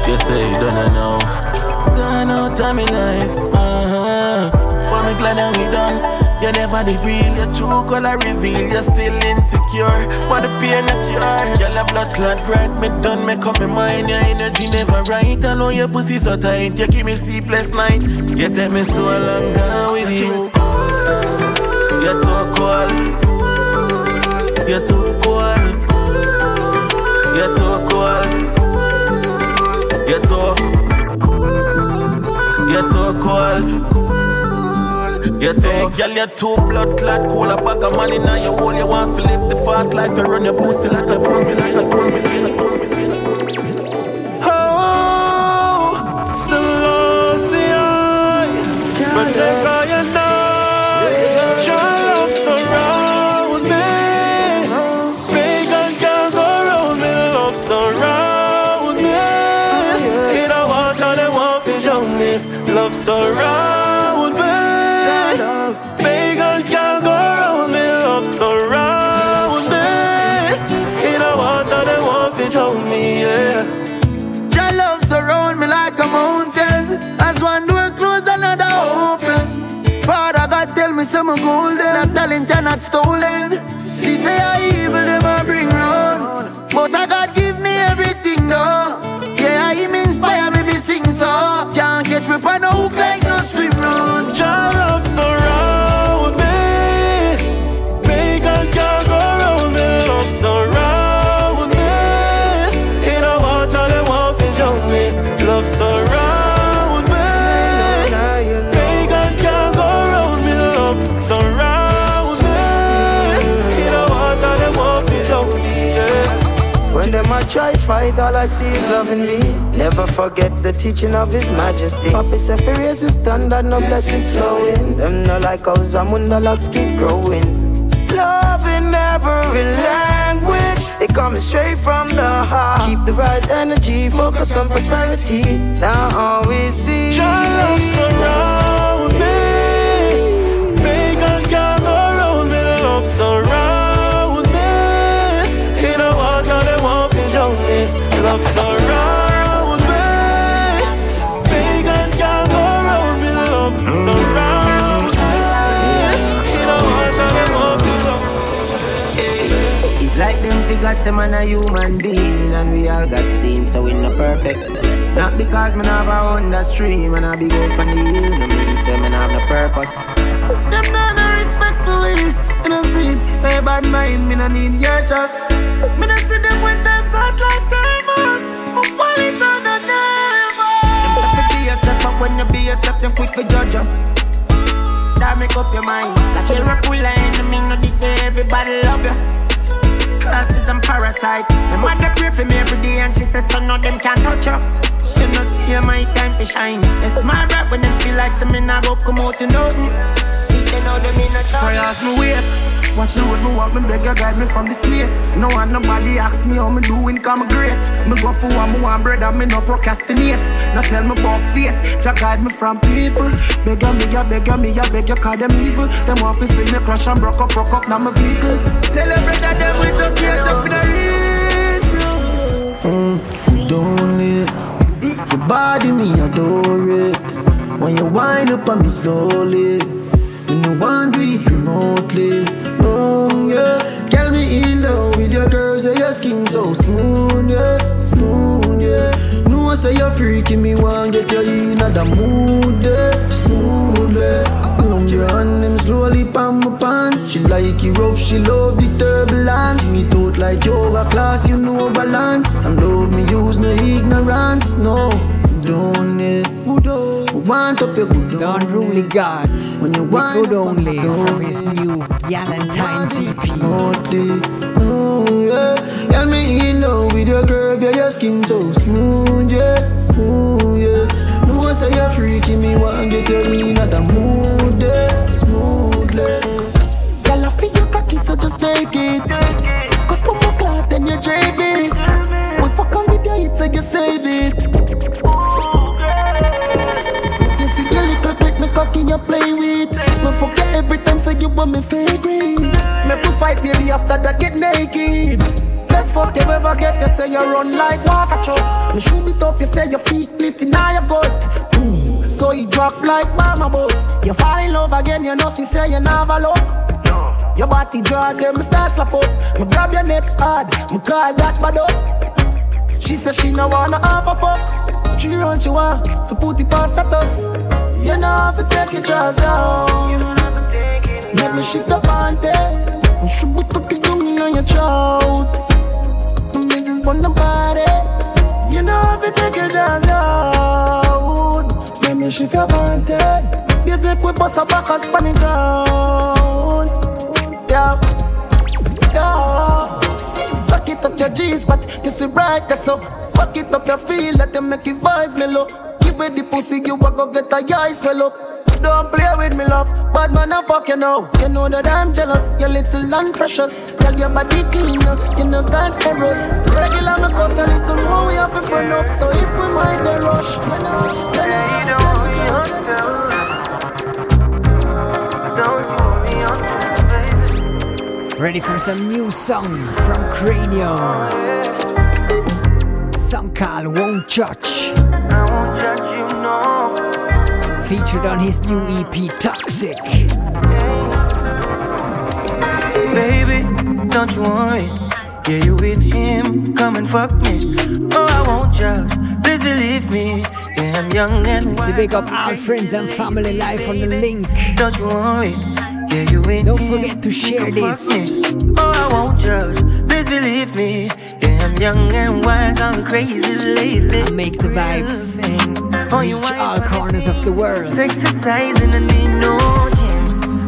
[SPEAKER 9] You say you don't know. Gone out of my life. Uh-huh. But me glad that we done. You never the real, your true color reveal. You're still insecure, but the pain a cure. Girl, a blood clot bright, me done, make up my mind. Your energy never right. I know your pussy so tight. You give me sleepless night. You take me so long gone with you. You're too cold. You're too cold. You're too cold. You're too. You're too cold. You're too, girl, you're too blood clot, cool a bag of money now you hold. You want to live the fast life, you run your pussy like a pussy, like a pussy.
[SPEAKER 18] Oh,
[SPEAKER 26] golden, not talent not stolen. I
[SPEAKER 4] see is loving me. Never forget the teaching of His Majesty. Papa said, for raise his standard, no blessings flowing. Them no like how Zamunda locks keep growing. Love in every language, it coming straight from the heart. Keep the right energy, focus on prosperity. Now all we see.
[SPEAKER 9] Your love surround Love surround me. Pagans can't go around me. Love surround me. In a water they want to drown me.
[SPEAKER 28] It's like them figures say man a human being and we all got seen, so we not perfect. Not because man have a Honda stream and I be go on the hill, no mean say man have no purpose. Them not no respect for we, and I see it. Hey bad mind, me no need your trust. Me no see them when times hot like thermos. My wallet on the nervous. Them say fi be yourself, but when you be yourself, them quick to judge you. That make up your mind. Like you're a full of enemy, no this say everybody love you. Crosses and parasite. My mother pray for me every day and she says son of them can't touch you. You know see my time to shine. It's my rap when them feel like some me nah go come out to nothing. See they know them in a trouble.
[SPEAKER 17] Try ask me wait. The road me walk, me beg you guide me from the snake. No one nobody ask me how me doing, come great. Me go for what me want, brother, me no procrastinate. No tell me about fate, just guide me from people. Beg you, me ya, beg you, me ya, beg you, call them evil. Them want to see me crash and broke up, broke up, now my vehicle. Tell them brother, them we just wait up in the
[SPEAKER 4] Mm, don't it. Your body, me adore it. When you wind up on me slowly, when you want to it remotely. Yeah, get me in love with your girls, and your skin so smooth, yeah, smooth, yeah. No, I say you're freaking me, want get you in the mood, yeah, smooth, yeah. Come your hand them slowly pan my pants. She like it rough, she love the turbulence. See me thought like yoga class, you know balance. And love me use no ignorance, no. Don't it, want up your good
[SPEAKER 3] Don Ruly God,
[SPEAKER 4] When you
[SPEAKER 3] the
[SPEAKER 4] wind
[SPEAKER 3] good only
[SPEAKER 4] the
[SPEAKER 3] from his new Galentine's EP.
[SPEAKER 4] Yeah, get me in love with your curve, yeah, your skin so smooth, yeah, smooth, yeah. No one say you're freaking me, want get you in the mood, yeah, smoothly.
[SPEAKER 17] Girl, I feel your cocky, so just take it. Cause one more clock, then you drain me. We fuck on video, it's like you save it. You me cocky you play with. Me forget every time, say you were my favorite. We fight, baby, after that get naked. Best fuck you ever get, you say you run like water truck. Me shoot it up, you say your feet lit in your gut. Mm. So you drop like mama boss. You fall in love again, you know, she say you never look. Your body draw them start slap up. Me grab your neck hard, me call that bad up. She said she no wanna have a fuck. She runs she want to put it past status. You know have to take your jaws down. Let me shift your panty. And she be cooking down on your throat. Business on the body. You know have to take your jaws down. Let me shift your panty. This week we bust a back and span it. Yeah, yeah. Back it up your G's, but you see right there so. Back it up your feel, let them make it vibes mellow. Give me the pussy, you a go get a eye swell up. Don't play with me, love. Bad man, I fuck you know. You know that I'm jealous. You're little and precious. Tell your body clean up. You know got errors. Regular me cause a little more we have to front up. So if we mind the rush, you know. You
[SPEAKER 29] Don't you worry yourself, baby.
[SPEAKER 3] Ready for some new song from Kranium. Oh, song called Won't Judge. Featured on his new EP Toxic.
[SPEAKER 12] Baby, don't you worry. Yeah, you with him, come and fuck me. Oh, I won't judge, please believe me. Yeah, I'm young and
[SPEAKER 3] See, big up all friends and family life on the link.
[SPEAKER 12] Don't you worry. Yeah, you with
[SPEAKER 3] Don't forget to share this.
[SPEAKER 12] Oh, I won't judge, please believe me. Yeah, I'm young and wild, I'm crazy lately.
[SPEAKER 3] I make the vibes
[SPEAKER 12] Oh, you
[SPEAKER 3] reach all corners of the world.
[SPEAKER 12] Exercising, I need no gym.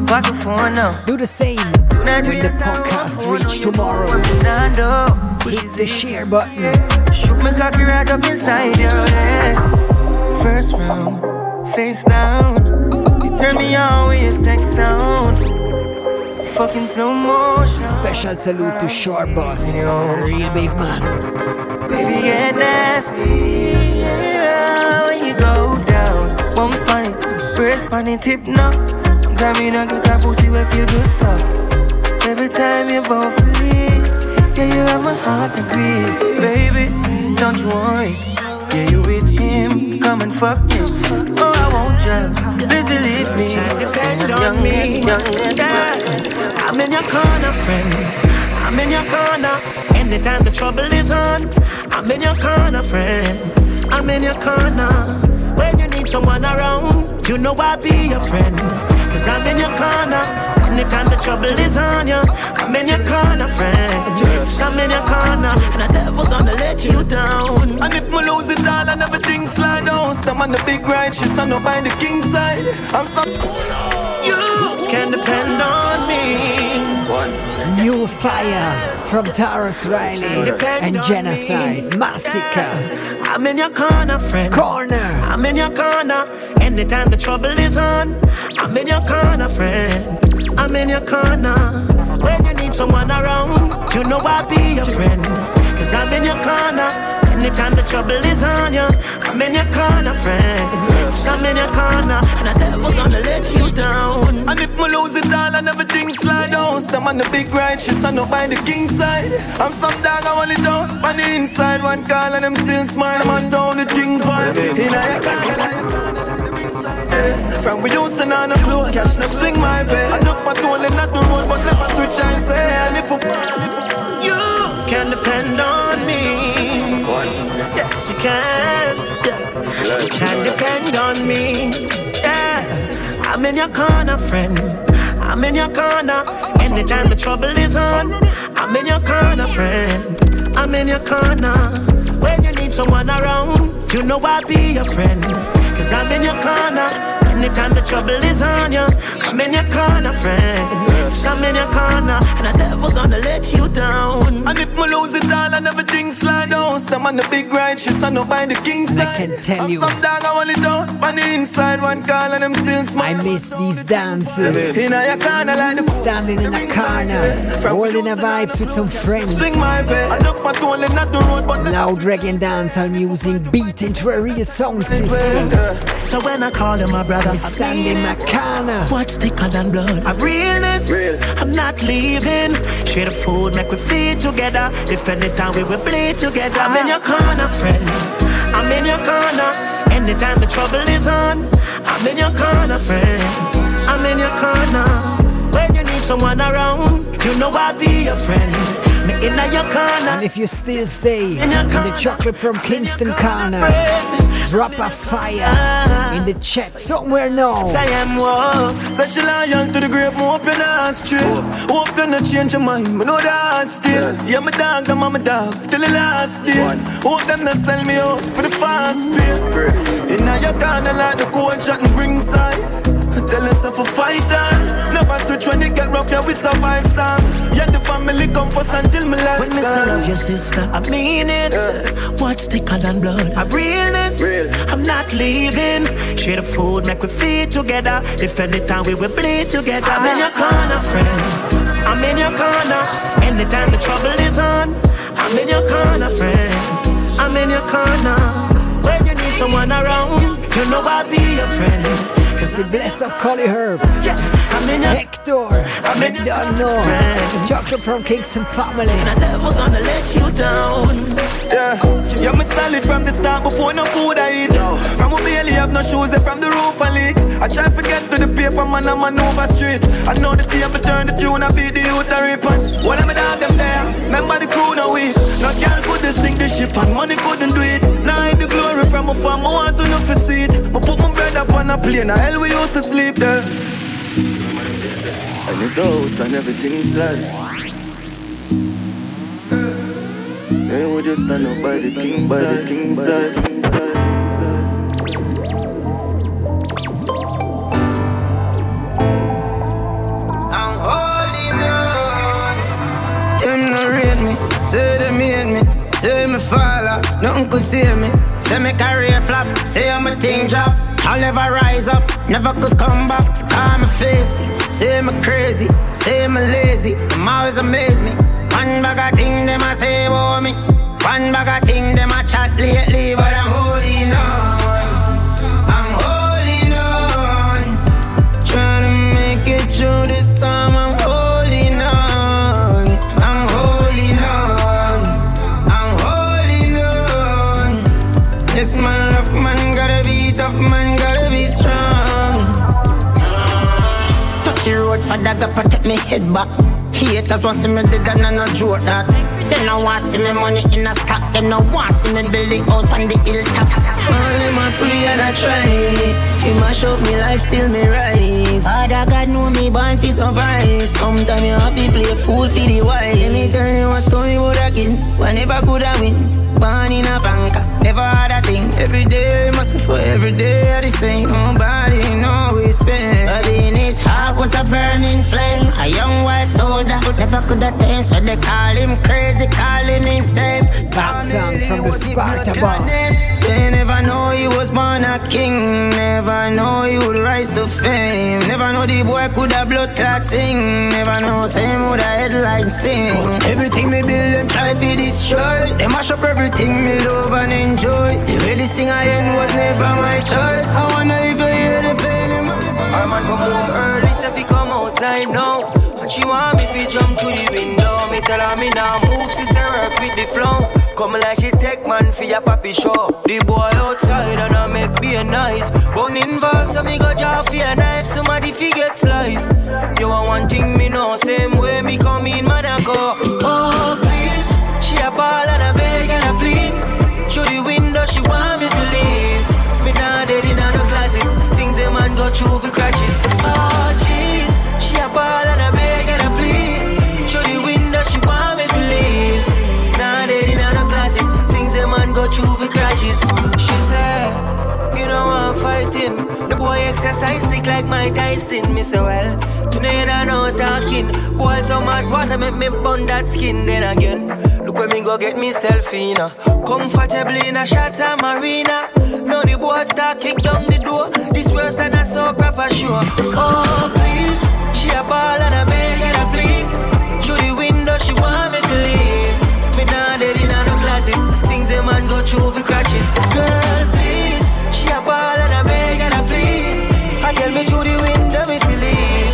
[SPEAKER 12] The phone now.
[SPEAKER 3] Do the same
[SPEAKER 12] Tonight
[SPEAKER 3] when
[SPEAKER 12] we
[SPEAKER 3] the podcast reach tomorrow. Hit the share button.
[SPEAKER 12] Shoot me cocky right up inside you, yeah. First round, face down. You turn me on with your sex sound. Fucking slow motion.
[SPEAKER 3] Special salute to Short Boss. Real big man.
[SPEAKER 12] Baby, get nasty. Yeah, when you go down. Bum span it, breast span it, tip now. Sometimes you know get a pussy where feel good, so. Every time you both leave, yeah, you have my heart to grieve. Baby, don't you worry. Yeah, you with him, come and fuck me. Oh, Please believe me.
[SPEAKER 14] Depend on me. I'm in your corner, friend. I'm in your corner. Anytime the trouble is on, I'm in your corner, friend. I'm in your corner. When you need someone around, you know I'll be your friend. Cause I'm in your corner. Anytime the trouble is on you, I'm in your corner, friend. Cause I'm in your corner, and I'm never gonna let you down.
[SPEAKER 9] And if me lose it all and everything slide down, stand on the big ride, she stand up by the king side. I'm so
[SPEAKER 14] You can depend on me.
[SPEAKER 3] New Fire from Tarrus Riley and Genocide Masicka.
[SPEAKER 14] I'm in your corner, friend.
[SPEAKER 3] Corner.
[SPEAKER 14] I'm in your corner. Anytime the trouble is on, I'm in your corner, friend. I'm in your corner. When you need someone around, you know I'll be your friend. Cause I'm in your corner. Anytime the trouble is on you, I'm in your corner, friend. I'm in your corner, and I'm never gonna let you down.
[SPEAKER 9] And if me lose it all and everything slide down, stand on the big ride, she stand up by the king side. I'm some dog, I want it down on the inside. One call and them still smile, man down the thing vibe. In a From we used to know no clothes, cash no swing my way. I tool and not the road, but never switch I say. And if
[SPEAKER 14] You can depend on me. Yes, you can. You can depend on me. Yeah. I'm in your corner, friend. I'm in your corner. Anytime the trouble is on, I'm in your corner, friend. I'm in your corner. When you need someone around, you know I'll be your friend. Cause I'm in your corner. Anytime the trouble is on you, I'm in your corner, friend. Cause I'm in your corner, and I'm never gonna let you down.
[SPEAKER 9] And if me lose it all and everything slide down, stand on the big ride, she stand up by the king side.
[SPEAKER 3] I can tell
[SPEAKER 9] I'm
[SPEAKER 3] you.
[SPEAKER 9] some dog, I want it down on the inside. One call and them still smile.
[SPEAKER 3] I miss these dances.
[SPEAKER 9] In a corner like the
[SPEAKER 3] Standing in a corner, holding a vibes with some friends.
[SPEAKER 9] swing my way. I know my tool and not the road, but
[SPEAKER 3] Loud reggae and dancehall music beat into a real sound system.
[SPEAKER 14] So when I call you my brother,
[SPEAKER 3] We stand in my corner.
[SPEAKER 14] What's thicker than blood? A realness. I'm not leaving. Share the food, make we feed together. If anytime we will bleed together. I'm in your uh-huh. corner, friend. I'm in your corner. Anytime the trouble is on, I'm in your corner, friend. I'm in your corner. When you need someone around, you know I'll be your friend. Me in your corner.
[SPEAKER 3] And if you still stay in the chocolate from Kingston corner, drop a fire in the chat somewhere now.
[SPEAKER 9] Say I am war. Special young to the grave, me hope you're not straight. Hope you're not change your mind, me know that still. Yeah, my dog, I'm my dog, till the last day. Hope them not sell me out for the fast pay. In your corner like the cold shot and bring side. Tell us if a fighter. Never switch when it get rough, yeah, we survive storm. Yeah, the family come first until my life.
[SPEAKER 14] When me say love your sister, I mean it. What's thicker than blood? A realness. I'm not leaving. Share the food, make we feed together. If anytime we will bleed together. I'm in your corner, friend. I'm in your corner. Anytime the trouble is on, I'm in your corner, friend. I'm in your corner. When you need someone around, you know I'll be your friend.
[SPEAKER 3] Cause the bless of Collie Herb.
[SPEAKER 14] I'm in your
[SPEAKER 3] Hector. I'm in don't know. Chocolate from Kingston family.
[SPEAKER 14] And I'm never gonna let you down.
[SPEAKER 9] Yeah, yeah, me solid from the start before no food I eat. No. From a belly have no shoes, and from the roof I leak. I try to get to the paper, man, I'm on over street. I know the table turn the tune, I beat the youth a rip. And one of my dog them there, remember the crew now we. No girl couldn't sink the ship, and money couldn't do it. Now I the glory from a farm, I want to know for see it. I put my bread up on a plane, now hell we used to sleep there. And if those. house and everything sad, then eh, eh, we just stand up by the king, by the king side. I'm holding on. Them no rate me, say them hate me, say me fall out,
[SPEAKER 4] nothing could save me. Say me career flop, say I'm a thing drop. I'll never rise up, never could come back. I'm a face say me crazy, say me lazy. Them always me. One bag of thing them a say about me. One bag of thing them a chat lately, but I'm holding on. For dagger protect me head back. Haters want see me dead and I no joke that. Them no want see me money in a stack. Them no want see me build the house on the hilltop. Only my pray and I try. Fi mash up me life, still me rise. Father God know me born fi survive. Sometimes you have to play fool fi the wise. Let me tell you a story about a kid. Whenever could I win? Born in a blanca, never had a thing. Every day must for every day the same. Nobody know we spend. But in his heart was a burning flame. A young white soldier who never could attain. So they call him crazy, call him insane.
[SPEAKER 3] That sound from the Sparta boss.
[SPEAKER 4] They never know he was born a king. Never know he would rise to fame. Never know the boy could have blood clot sing. Never know same would a headline sing. Everything me build them try to destroy. They mash up everything me love and enjoy. The way this thing I end was never my choice. I wonder if you hear the pain in my voice.
[SPEAKER 12] Our man come home early, say fi come outside now. She want me fi jump through the window. Me tell her me nah move, she say work with the flow. Come like she take man for your papi show. The boy outside and I make be a nice. Bone involved, so me go draw for a knife. Somebody fi get slice. You want one thing me know, same way me come in, man I go. Oh please, she a ball and a beg and a plead. Through the window, she want me to leave. Me nah dead in no closet. Things a man go through for crutches. Oh jeez, she a ball and a beg through for crutches. She said, you know I'm fighting. The boy exercise stick like Mike Tyson. Me say well, you don't know talking. Boy so mad, water make me burn that skin. Then again, look where me go get myself in. uh. Comfortably in a Shatta Marina. Now the boy start kick down the door. This worse than a so proper sure. Oh please, she a ball and a beg and a plead. Through the window she want me a man go through for crutches. Girl please, she a ball and a beg and a plead. I tell me through the window me to leave.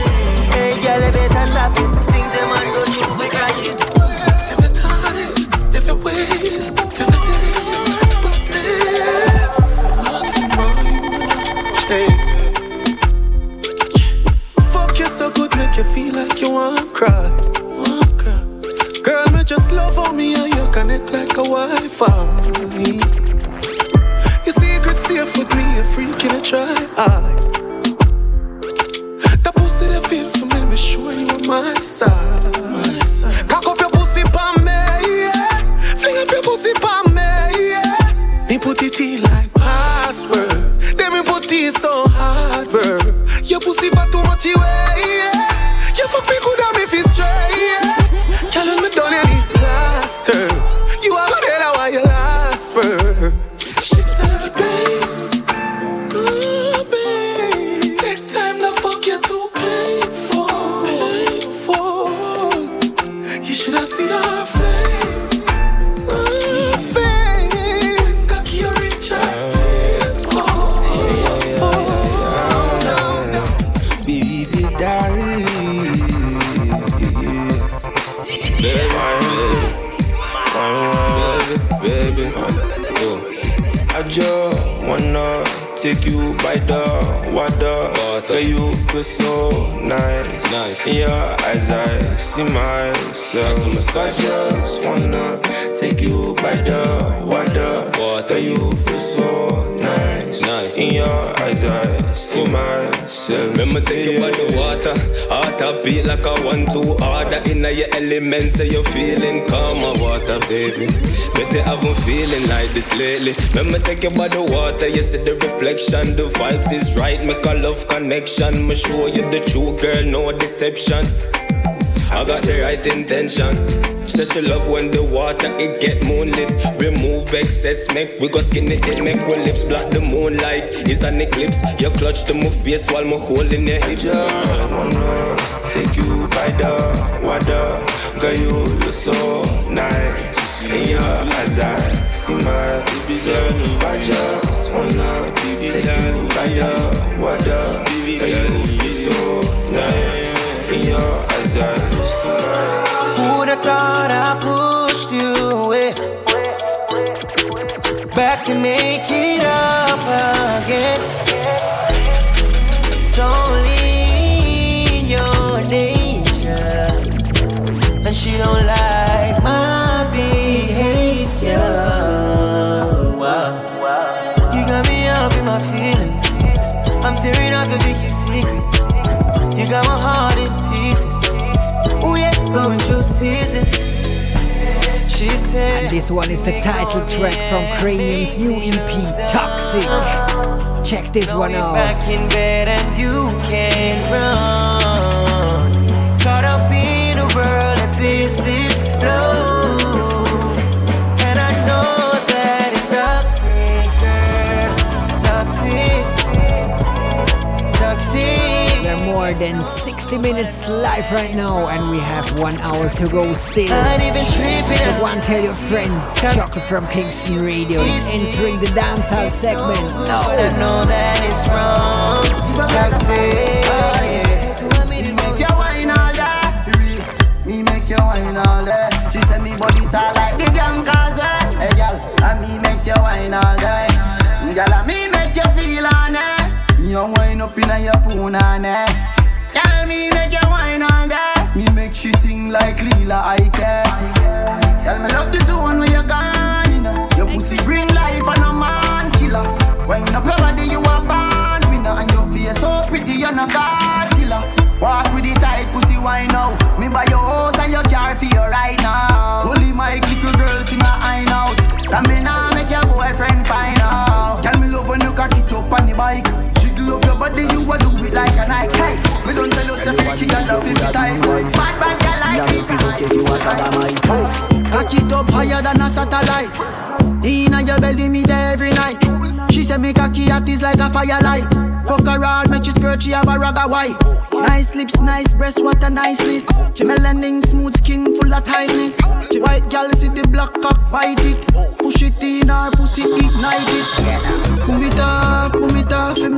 [SPEAKER 12] Hey girl, you better stop it. Things a man go through for crutches.
[SPEAKER 9] Every ways, Hey. Fuck you so good, make you feel like you want cry. Girl, me just love on me and you connect like a Wi-Fi. Your secret safe with me, a freak in a try. The pussy that feel for me, be sure you on my side. Cock up your pussy pa me, yeah. Fling up your pussy pa me, yeah. Me put it in like password. Then me put it so hard, bro. Your pussy for too much feel
[SPEAKER 30] so nice. nice. In your eyes, I see myself. I just wanna take you by the water. Where you feel so nice. nice. In your eyes, I see myself. Remember, take you by the water. Heart a beat like a one-two order. In your elements, say you're feeling calm. My water, baby. Better haven't feeling like this lately. Remember, you by the water. You see the reflection. The vibes is right. Make a love connection. Me show you the true girl, no deception. I got the right intention. Says she love when the water it get moonlit. Remove excess, make we go skinny till make we lips block the moonlight. It's an eclipse. You clutch to my face while me holding your hips. I wanna take you by the water, girl you look so nice. In your eyes I see myself. I just wanna take you by the water, girl you look so nice. In your eyes I see myself.
[SPEAKER 12] Thought I pushed you away? Back to make it up again. It's only in your nature, and she don't like my behavior. Wow. You got me up in my feelings. I'm tearing off the biggest secret. You got my heart in pieces. We ain't going through
[SPEAKER 3] And this one is the title track from Kranium's new EP, Toxic. Check this one out. More than 60 minutes live right now, and we have one hour to go still.
[SPEAKER 12] Not even tripping.
[SPEAKER 3] So go and tell your friends. Chocolate from Kingston Radio is entering the dancehall segment. No.
[SPEAKER 2] Inna your punane. Girl, eh. me make you wine all day. Eh. Me make she sing like Lila Ike. Girl, me love this one where you're gone. You know. Your pussy bring life and a man killer. Up your body, you a born winner, and your face so pretty, you're not Godzilla. Freaky and love it tight. Bad bad girl like this.
[SPEAKER 31] if you a sodomite. Cock it up higher than a satellite. Inna your belly, me there every night. She say me cocky hot is like a firelight. Fuck her hard, make you squirt, she have a ragga white. Nice lips, nice breasts, what a niceness. Melanin, smooth skin, full of tightness. White girl see the black cock, bite it. Push it in her pussy, ignite it. Boom it off, boom it off, for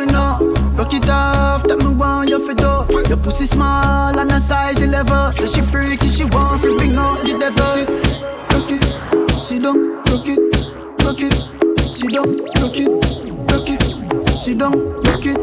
[SPEAKER 31] me it off, that me want you for do. Your pussy small and a size 11. Say she freaky, she want to bring out the devil. Rock it, sit down, rock it, rock it, sit down, rock it, rock it, sit down, rock it,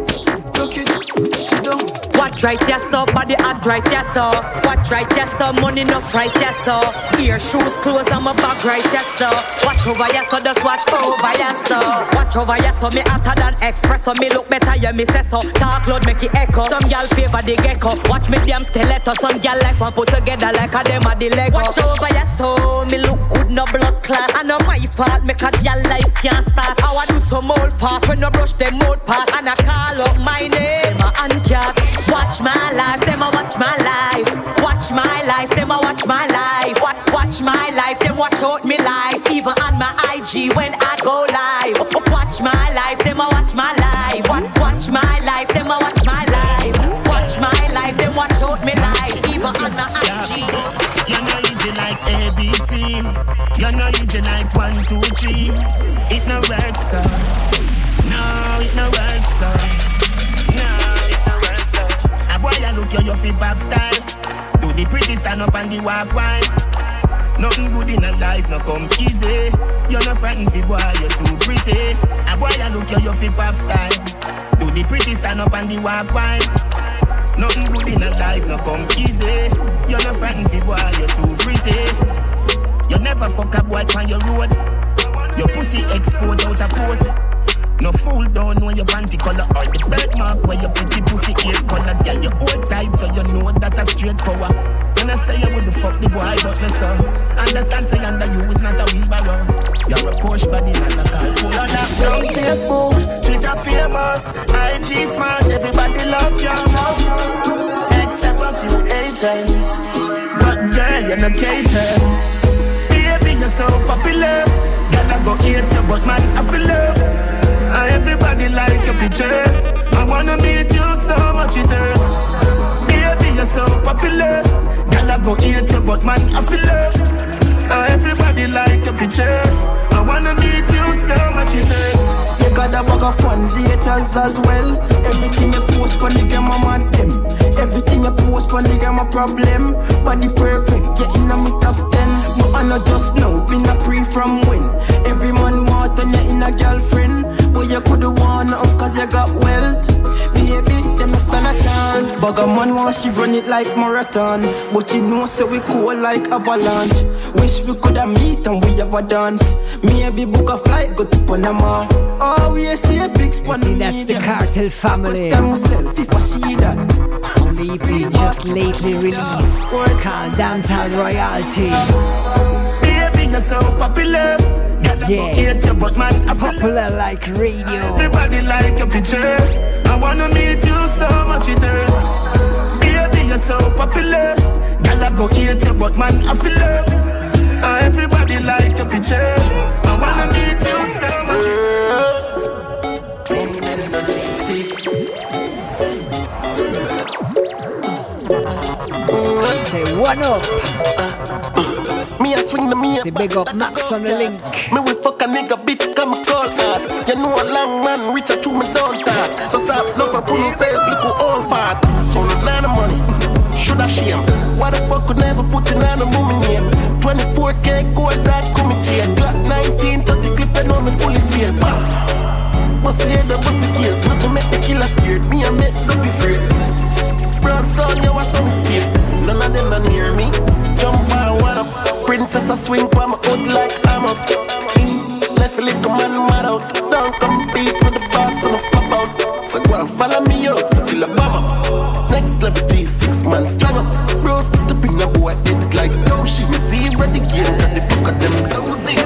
[SPEAKER 31] rock it, sit down.
[SPEAKER 32] Watch right, yes, so body act right, yes, so. Watch right, yes, so money no right, yes, so. Ear, shoes, clothes, I'm a bag right, yes, so. Watch over, yes, so just watch over, yes, so. Watch over, yes, so me hotter than express, me look better, yeah, me say so. Talk loud, make it echo. Some gal favor the gecko. Watch me damn stiletto. Some gal like one put together like a them a the Lego. Watch over, yes, so me look good, no blood clot. And no my fault, make a gal life can't start. I do some old part when no brush them old part, and I call up my name, a uncat. Watch my life, them a watch my life. Watch my life, them a watch my life. Watch, my life, them watch out me life. Even on my IG when I go live. Watch my life, them a watch my life. Watch, my life, them a watch my life. Watch my life, them watch out me life. Even on my IG.
[SPEAKER 20] You're not easy like ABC. You're not easy like one, two, three. It no works, so. No, it no works, so. A boy, I look you, you fit pop style. Do the pretty stand up and the walk wide. Nothing good in a life, no come easy. You're not frightened fi boy, you're too pretty. A boy, I look you, you fit pop style. Do the pretty stand up and the walk wide. Nothing good in a life, no come easy. You're not frightened fi boy, you're too pretty. You never fuck a boy on your road. Your pussy explode out a port. No fool don't know your panty color or the birthmark where your pretty pussy ear color. Girl, you hold tight so you know that a straight power. When I say you would fuck the boy, but son. Understand say under you is not a wheelbarrow. You're a Porsche body, not a car. You're not from Facebook, Twitter famous, IG smart, everybody love you. Except a few haters. But girl, you're not cater. Baby, you're so popular. Gotta go hate you, but man, I feel love. Everybody like your picture. I wanna meet you so much it hurts. Baby, you're so popular. Gotta go hate you, but man, I feel love. Uh, everybody like your picture. I wanna meet you so much it hurts.
[SPEAKER 33] You got a bag of fans, haters as well. Everything you post game, I'm on them. Everything you post the game, a problem. Body perfect, yeah, in a me top ten. But I know just now, been a pre from when. Every man want on you in a girlfriend. But you coulda won up cause you got wealth. Baby, them a stand a chance. A man want she run it like marathon. But you know, say we cool like avalanche. Wish we coulda meet and we have a dance. Maybe book a flight, go to Panama. Oh, we see a big
[SPEAKER 3] You see, that's the Cartel family.
[SPEAKER 33] myself if I see that.
[SPEAKER 3] On the EP just lately released, called Dancehall Royalty.
[SPEAKER 20] Baby, you're so popular. Gotta go
[SPEAKER 3] Yeah.
[SPEAKER 20] hate you, but man, I feel
[SPEAKER 3] Popular like radio.
[SPEAKER 20] Everybody like your picture. I wanna meet you so much it hurts. Baby, you're so popular. Gotta go hate you, but man, I feel love. Uh, everybody like your picture. I wanna meet you so much it hurts.
[SPEAKER 3] Say one up.
[SPEAKER 9] Me a swing the me a
[SPEAKER 3] Say big up Max on the link.
[SPEAKER 9] Me we fuck a nigga bitch come a call hard. You know a long man rich a true me don't talk. So stop love for put yourself look old fat. On a lot of money, should I shame? Why the fuck could never put in on a woman name? 24k gold that come in chain. Glock 19, 30 clip and on me fully safe. Bust the head up, bust the case. Nothing make the killer scared. Me I make no be afraid. Broadstone, you was some mistake. None of them are near me. Princess, I swing for my hood like I'm up. Left a little man mad out. Don't compete with the boss and the flop out. So go and follow me up, so kill a bomber. Next level G6 man strong up. Bros get up in a boy head like yo, she me zero the game. Got the fuck of them losing.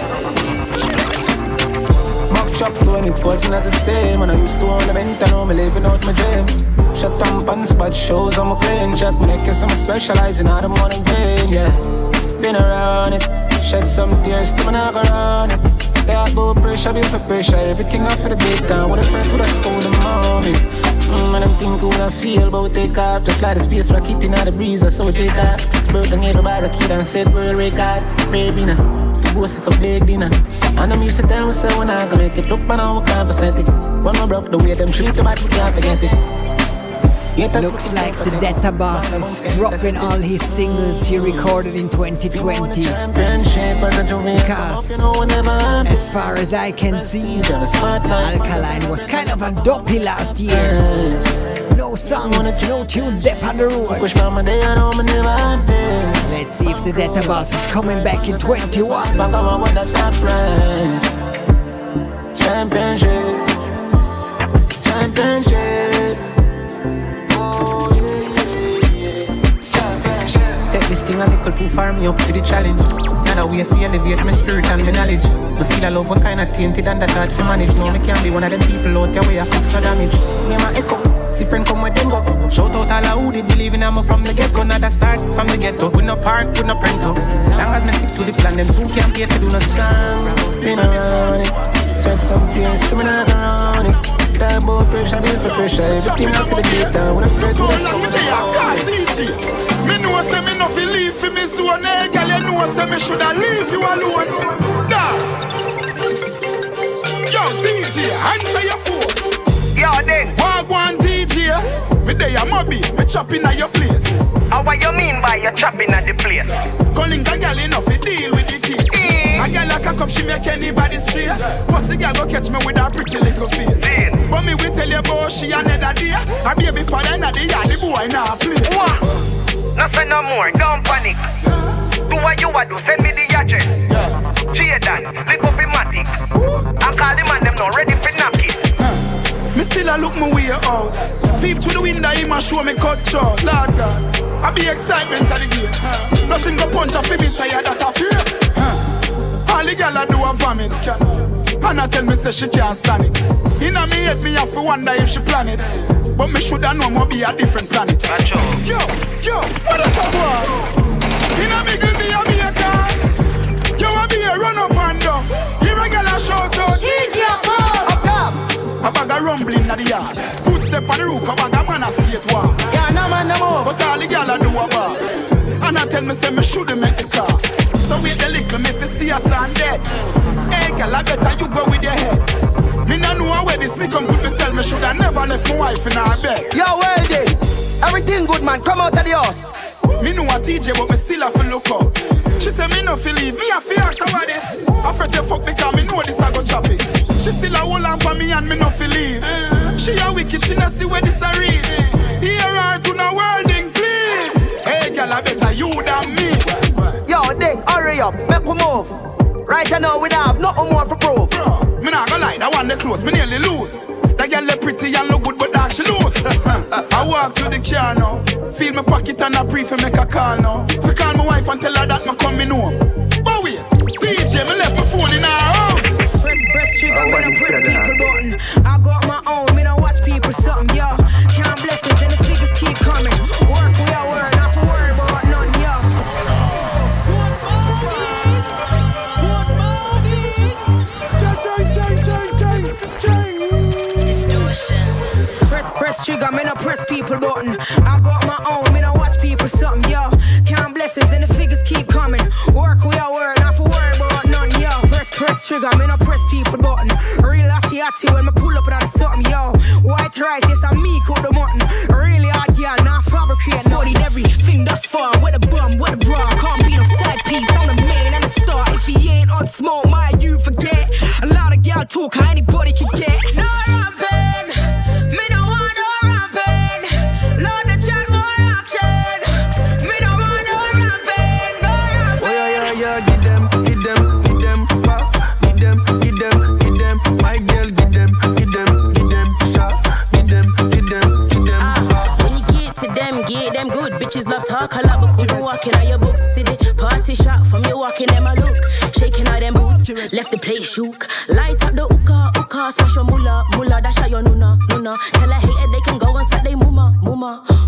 [SPEAKER 12] Mock chop 20 person as the same And I used to own a vent, I know me living out my dream Shut pants, but shows on my clean Shot me neck, I'm specializing out of money gain, yeah Been around it, shed some tears, me not around it. They Talk about pressure, be for pressure. Everything off for the big time. With a friend, with a school, the mommy Mm, and I'm thinking what I feel, but we take off. Just like the space rocket in the breeze, I saw it take off Broke down every barricade and set world record. Baby, now Bossy for big dinner. And I'm used to tell myself when I gonna make it. Look, but now I can't percent it. When I broke the way them treat the bad, we can't forget it.
[SPEAKER 3] Looks like the Data Boss is dropping all his singles he recorded in 2020. Because, as far as I can see, Alkaline was kind of a dopey last year. No songs, no tunes, they on the road. Let's see if the Data Boss is coming back in 21.
[SPEAKER 12] Championship, championship. Take this thing a little too far, me up for the challenge. Now way for elevate my spirit and my knowledge. Me feel a love what kind of tainted and that hard to manage. No, me can't be one of them people out there where I fix no damage. Me and my echo. See friend come with them go Shout out all who did believe in I'm from the get-go Not a start from the ghetto We no park, we no printo Long as me stick to the plan Them soon can't pay for do no song Been around it Shed some tears to me not around it Talk about pressure, bill for pressure Everything I feel the beat down With a fret, with a stone,
[SPEAKER 19] Me know say me no fi leave for me zone Eh, girl, you know say me shoulda leave you alone Da Yo, DJ, answer your phone Yo, then Wagwan DJ Me dey a mobby, me chopping at your place
[SPEAKER 34] How what you mean by you chopping at the place?
[SPEAKER 19] Calling a girl enough to deal with the kids A girl like a cup, she make anybody straight Pussy girl go catch me with her pretty little face But me we tell you about she another day A baby father inna the yard, the boy nah play
[SPEAKER 34] What? No say no more, don't panic. Do what you want do, send me the address. Jaden, live up in Matic. I call the man, them not ready for knock it.
[SPEAKER 19] Me still a look my way out. Peep through the window, him a show me cut short. Lord God, I be excitement of the game. Nothing go punch a fi me tired that I fear. All the gyal a do a vomit. And I tell me say she can't stand it. Inna me head me have to wonder if she plan it. But me shoulda know more be a different planet. Yo, yo, what a was. Inna me glizzy inna the yard. Footstep on the roof, a bag a man a skate walk.
[SPEAKER 4] Yeah, no man, no more.
[SPEAKER 19] But all the gyal a do a boss. And I tell me say me shoulda make the car. So wait the little me fi stay a stand dead. Hey gyal, I better you go with your head. Me no know where this me come put myself. Me shoulda never left my wife in her bed.
[SPEAKER 4] Yo, well day. Everything good, man. Come out of the house.
[SPEAKER 19] Me know a TJ, but me still have to look out. She say me no fi leave, me a fi ask what this. I fret to fuck because me know this I go chop it. She still a hold on for me and me no fi leave. She a wicked, she no see where this a reach. Hear her to no wording, please. Hey, girl, I better you than me.
[SPEAKER 4] Yo, Ding, hurry up. Make we move. Right now, we don't have nothing more for prove.
[SPEAKER 19] Me not gonna lie, that one the close, me nearly lose. That girl look pretty and look good, she lose. I walk to the car now, feel my pocket and I pre for make a call now. Fi call my wife and tell her that me coming home. But wait, DJ, me left my phone in her house.
[SPEAKER 35] Breast trigger, when I press people button. I got my own, me don't watch people something, yo. Count blessings and the figures keep coming. Work trigger, me no press people button. I got my own, me don't watch people something, yo. Count blessings and the figures keep coming. Work we are work, not for worry about none, yo. Press press trigger, me no press people button. Real atty atty when me pull up on something, yo. White rice, yes I me cook the mutton. Really hard, yeah, not fabricate. Naughty everything thus far. With a bum, with a bra, can't be no side piece. I'm the main and the star. If he ain't on smoke, my you forget. A lot of gal talk, how anybody can get. No
[SPEAKER 36] left shook. Light up the hookah, hookah, smash your mullah, mullah, dash out your nuna, nuna. Tell a hater they can go and suck they muma, muma.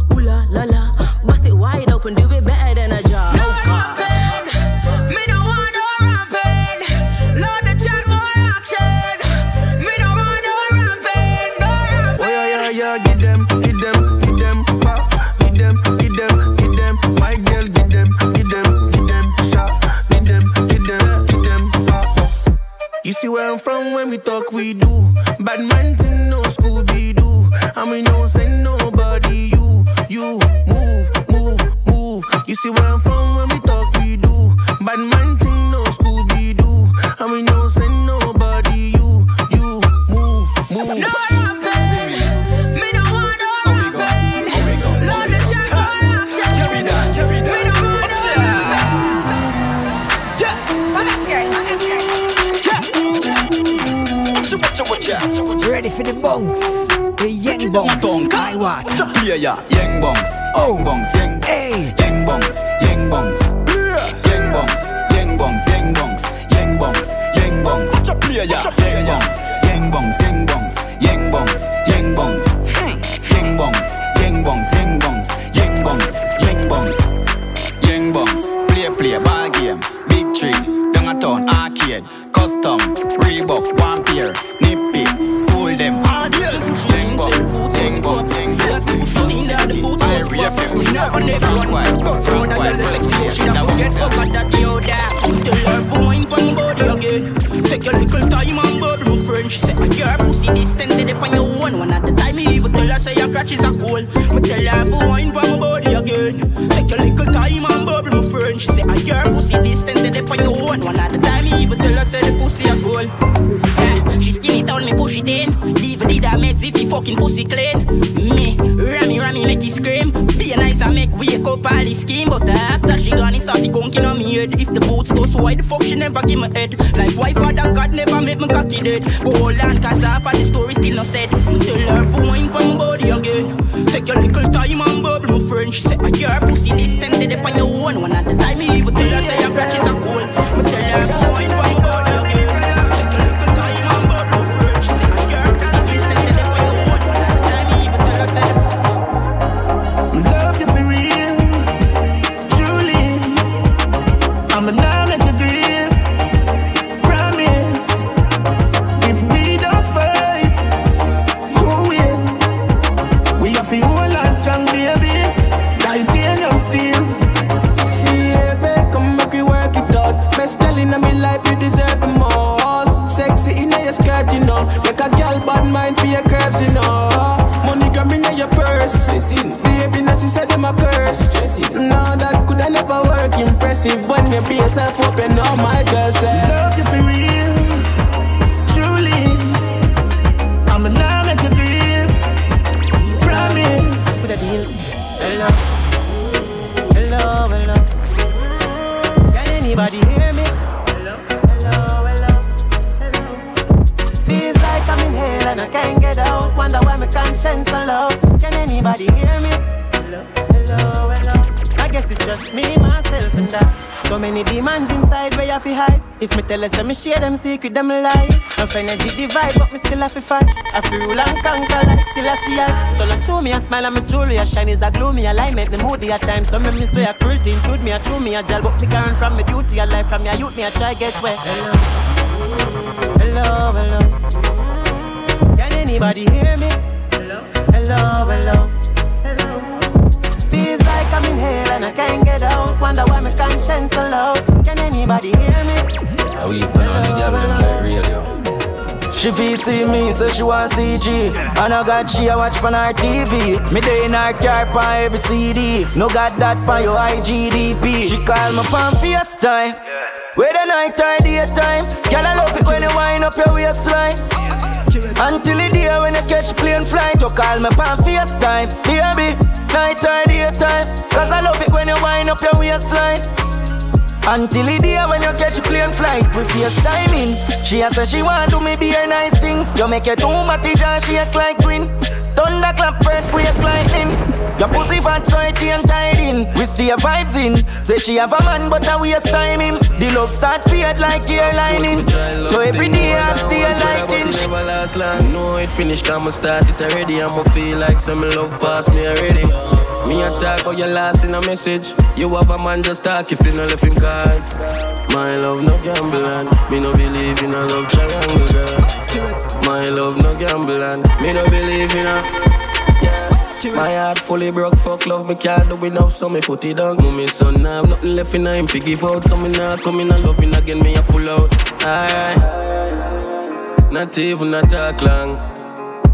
[SPEAKER 9] Talk, we do. Bad man
[SPEAKER 3] Ready for the bunks? The Yang Bunks. I watch.
[SPEAKER 37] Yeah, yeah, Yang Bongs. Oh, Bongs, Yang.
[SPEAKER 3] Hey.
[SPEAKER 37] Yang Bongs, Yang Bongs. Yang Bongs, Yang Bongs, Yang Bongs. Yang Bongs, Yang Bongs. Yeah, yeah, Yang Bongs. Yang Bongs, Yang Bongs. Yang Bongs, Yang Bongs. Yang Bongs, Yang Bongs, Yang Bongs. Yang Bongs, Yang Bongs. Yang Bongs. Play, play, ball game. Big tree. Down a town arcade. Custom. Reebok. One pair. Nippy. School them. Adios. Yang Bongs. Yang Bongs. Yang Bongs. Irie FM.
[SPEAKER 38] Never next one. But for that let's she don't forget fuck that yo that. Tell her for wine pon body. Take your little time and bubble my friend. She say I your pussy distance it on your own. One at the time me even tell her say your crotch is a cool. Me tell her for wine pon body again. Take your little time and bubble my friend. She say I your pussy distance it on your own. One at the time me even tell her say the pussy a cool. Down me push it in. Leave the damage if he fucking pussy clean. Me, Rami Rami make it scream. Be a nice and make wake up all the scheme. But after she gone, it start the gunking on me head. If the boots go so why the fuck she never give me head? Like why father God never make me cocky dead? But hold on, cause half of the story still not said. Tell her for wine pon my body again. Take your little time and bubble, my friend. She say, I your pussy distance, it on your own. One at the time, me even tell her say your crotch is a cool. Me tell her
[SPEAKER 9] impressive when you be yourself up, you know my girl say.
[SPEAKER 14] Love you for real, truly. I'm a now make you grieve. Promise.
[SPEAKER 12] With a deal. Hello, hello, hello. Can anybody hear me? Hello, hello, hello, hello. Feels like I'm in hell and I can't get out. Wonder why my conscience so low. Can anybody hear me? It's just me, myself, and I. So many demons inside where you fi hide. If me tell us, let me share them secret, them lie. No energy divide, but me still have to fight. I feel rule and conquer like Celestia. So not true me a smile and me jewelry a shine is a gloomy alignment. Me moody at times, so me swear a cruelty intrude me a true me a jail, but me can run from me duty a life from me a youth me a try get wet. Hello, hello, hello. Can anybody hear me? Hello, hello, hello. Feels like I'm in hell and I can't get out. Wonder why my conscience so low. Can anybody hear me?
[SPEAKER 13] How you put on the girl them like real, yo. She feel see me, so she want CG And I got she a watch on her TV Me day in her car pan every CD No got that pan your IGDP She call me pan FaceTime. Where the night or daytime? Girl I love it when you wind up your waistline. Until the day when you catch plane flight You call me pan FaceTime. Baby, night or daytime. Cause I love it when you wind up your waistline. Until the day when you catch a plane flight with FaceTiming She a say she want to me be her nice things. You make her too much she act like queen. Thunderclap, earthquake, lightning Your pussy fat so it ain't tied in We stay vibes in Say she have a man but I waste time him The love start fade like hair lining So every day I see stay lighting
[SPEAKER 27] long. No, it finished, I'ma start it already. I'ma feel like some love past me already. Me attack or you last in a message. You have a man just talk if you no left him cards. My love no gambling. me no believe in a love triangle girl. My love no gamble and me no believe in a. My heart fully broke, fuck love, me can't do enough, so me put it down. Mummy son, now have nothing left in him, fi give out, so me nah come in and loving again, me a pull out. Alright, not even a talk long.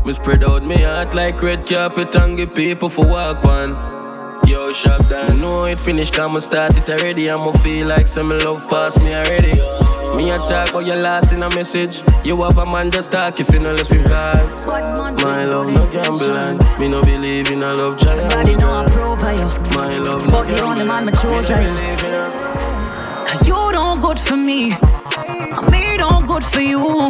[SPEAKER 27] Me spread out me heart like red carpet and give people for walk on. Yo, shop down, know it finished, come and start it already. I'ma feel like some love past me already. Me attack talk or you last in a message. You have a man just talk if you no left him cars. My love no gamble and me no believe in a love triangle.
[SPEAKER 39] Nobody know I approve of you.
[SPEAKER 27] My love no
[SPEAKER 39] But the only man me choose of you. You don't good for me. And me don't good for you.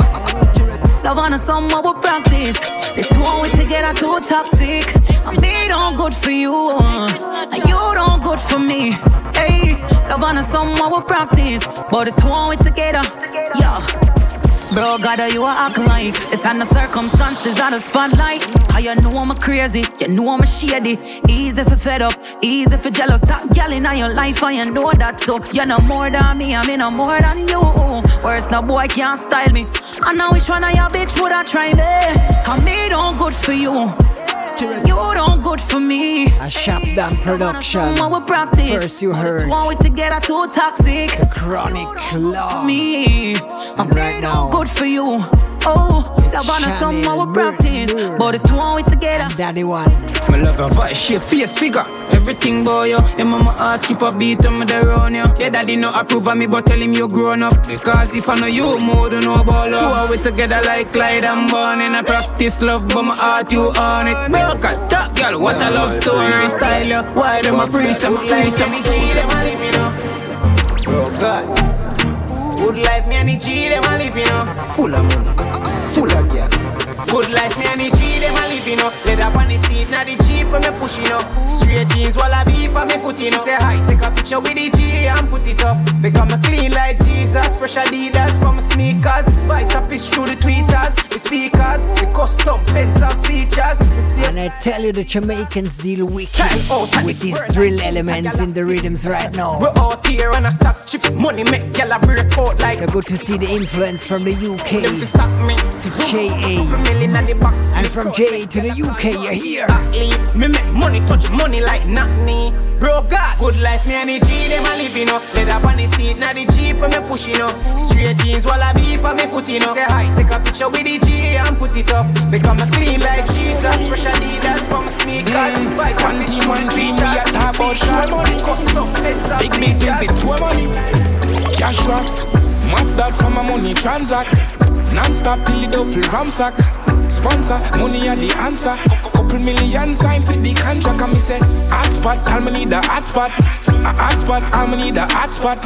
[SPEAKER 39] Love on a summer we practice. The two we together too toxic. And me don't good for you. Uh. And you don't good for me. Hey, love on a summer we practice. But the two of we together, yeah. Bro, God, you are act like? It's on the circumstances of the spotlight. How you know I'm a crazy, you know I'm a shady. Easy for fed up, easy for jealous. Stop yelling on your life and you know that too. You're no more than me, I mean no more than you. Worse, no boy can't style me. I wish one of your bitch woulda try me. Cause me don't good for you you don't good for me.
[SPEAKER 3] A Shop Down production. First you heard
[SPEAKER 39] One we together too toxic.
[SPEAKER 3] the Chronic Law.
[SPEAKER 39] Me,
[SPEAKER 3] And right now,
[SPEAKER 39] good for you. Oh, love on a summer we practice, but the two we together.
[SPEAKER 3] Daddy one.
[SPEAKER 18] My love her voice, she a face figure. Everything boy, yo. Your mama heart skip a beat on me there on you. Your daddy no approve of me, but tell him you grown up. Because if I know you more than no ball Two are we together like Clyde and Bonnie. I practice love, but my heart you on it. Broke a top girl, what a love story. Style you, why them a priest, I'm a priest, I'm a them a live, you know. Oh God. Good life, me and the G, them a live, you know. Full of money, full of girl. Good life, me and the G, them a you know. Leather on the seat, now the Jeep when me push, you know. Straight jeans, while I beef on me foot, you know. Say hi, take a picture with the G and put it up. Become a clean like Jesus, fresh Adidas my sneakers. Vice a pitch through the tweeters, the speakers, the custom beds and features.
[SPEAKER 3] And I tell you, the Jamaicans deal wicked with these drill elements in the rhythms right now.
[SPEAKER 18] We're out here and I stack chips, money make gyal a break out like.
[SPEAKER 3] So good to see the influence from the UK
[SPEAKER 18] Them fi stop me.
[SPEAKER 3] to JA.
[SPEAKER 18] Me in the box.
[SPEAKER 3] And from J to the UK, you're here.
[SPEAKER 18] Me make money, touch money like not me. Bro, God, good life, me and the G, them a living up. Let up on the seat, now the Jeep, me pushing up. Straight jeans, while I beef, on me footing up. Say hi, take a picture with the G and put it up. Become a clean like Jesus, fresh Adidas from sneakers. Mm. Vice and the money, clean, are talk about short money, custom. Big, big, big, big, tour money.
[SPEAKER 40] Cash rough, month that from my money transact. Non-stop till the duffel ramsack. Sponsor, money are the answer. Couple million sign for the contract and me say Hotspot, all me need a hotspot A hotspot, all me need a hotspot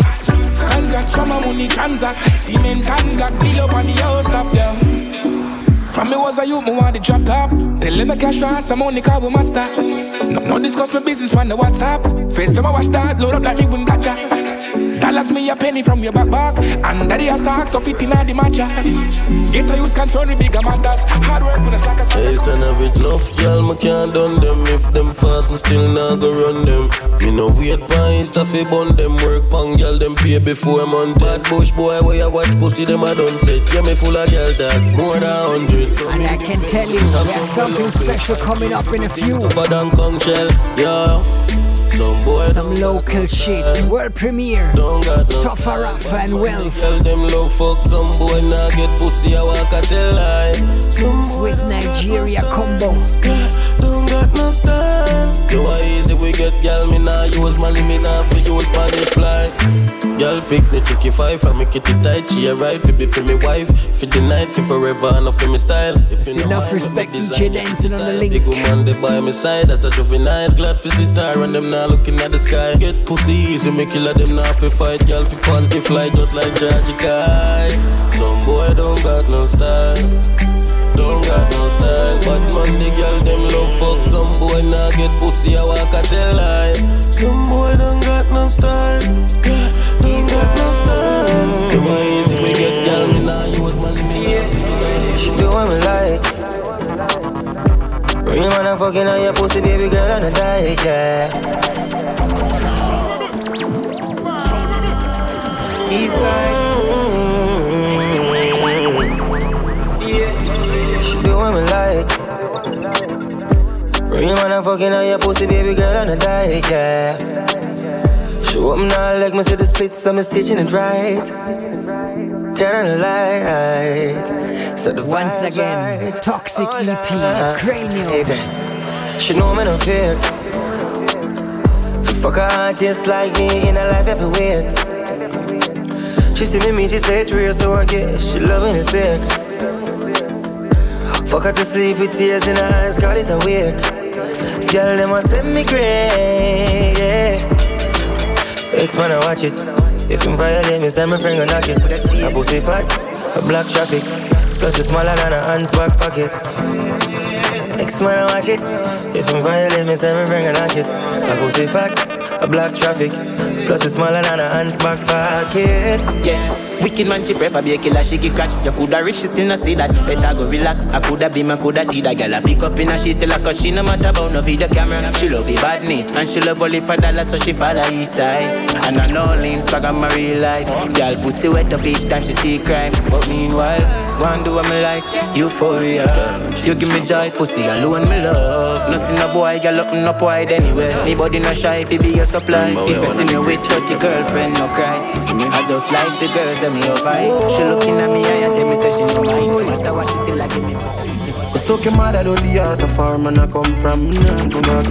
[SPEAKER 40] Congrats from my money transact. Cement and black, deal up on the house stop there From me was a youth, me want the drop top. Tell them the cash rush, some money car my start no, no discuss my business on the WhatsApp. Face them I watch that, load up like me when black jack Dollars me a penny from your back back. And daddy a sock so fit in the mattress. Get a use concern with bigger matters. Hard work with a slack as
[SPEAKER 27] Hey son of it love girl me can't done them. If them fast me still not go run them. Me no wait pan insta fi bun them. Work pan girl them pay before month Bad bush boy where you watch pussy them a done set. Yeah me full of girl that more than hundred. So
[SPEAKER 3] And I can tell you there's something special coming up in a few.
[SPEAKER 27] Tougher than conch shell yeah some boy
[SPEAKER 3] Some local shit, world premiere.
[SPEAKER 27] Don't got no
[SPEAKER 3] Toffa Rafa and Wealth.
[SPEAKER 27] Tell them low fuck some boy now get pussy I walk a tell lie Some
[SPEAKER 3] Swiss Nigeria combo.
[SPEAKER 27] Don't got no style You are easy we get gal me nah use money me nah fi use money fly Girl pick the tricky five and make it tight She a right fi be for me wife. For the night fi forever and for me style. If
[SPEAKER 3] It's enough respect DJ dancing on the link.
[SPEAKER 27] Big woman they by my side as a juvenile. Glad for sister and them now looking at the sky. Get pussy easy me killer them now fi fight. Girl fi panty fly just like Georgie guy. Some boy don't got no style don't got no style, but man the girl them love fuck Some boy nah get pussy, I walk a tell lie Some boy don't got no style yeah, Don't got no style The way easy we get girl, me nah use my limit yeah.
[SPEAKER 12] She do me like. Real man, I'm fucking on your pussy, baby girl, on a diet, yeah. Eastside. I'm fucking on your pussy, baby girl, on a diet, yeah. Show up now, like me see the splits, I'm stitching it right. Turn on the light. So the
[SPEAKER 3] Once again,
[SPEAKER 12] right.
[SPEAKER 3] Toxic
[SPEAKER 12] All
[SPEAKER 3] EP.
[SPEAKER 12] Hey, there. She know me no. Fi Fuck a artist like me in a life every wait. She see me, me, she say it's real, so I guess she loving it sick. Fuck her to sleep with tears in her eyes, call it a wake. Girl, them a send me crazy. Yeah. Ex man, I watch it. If him violate me, send my friend go knock it. A pussy fat, a black traffic. Plus it's smaller than a hand's back pocket. Ex man, I watch it. If him violate me, send my friend go knock it. A pussy fat, a black traffic. Plus it's smaller than a hand's back pocket.
[SPEAKER 38] Yeah. Wicked man, she prefer be a killer, she get catch. You coulda rich, she still not see that. Better go relax. I coulda be my coulda tea that girl. I pick up in her, she still a cause she no matter about no video camera. She love the badness and she love only per dollar, so she follow east side. And I know Instagram my real life. Girl pussy wet up each time she see crime. But meanwhile, go and do what me like. Euphoria. You give me joy, pussy alone me love. Nothing a boy, girl up no wide anyway. Me body no shy, if it be your supply. If you see me with 30 girlfriend, no cry. See me I just like the girls, them love I. She looking at me, I tell me say she no mind. No matter what, she still like me.
[SPEAKER 6] So ke mad I don't the out of farm and I come from me nah go back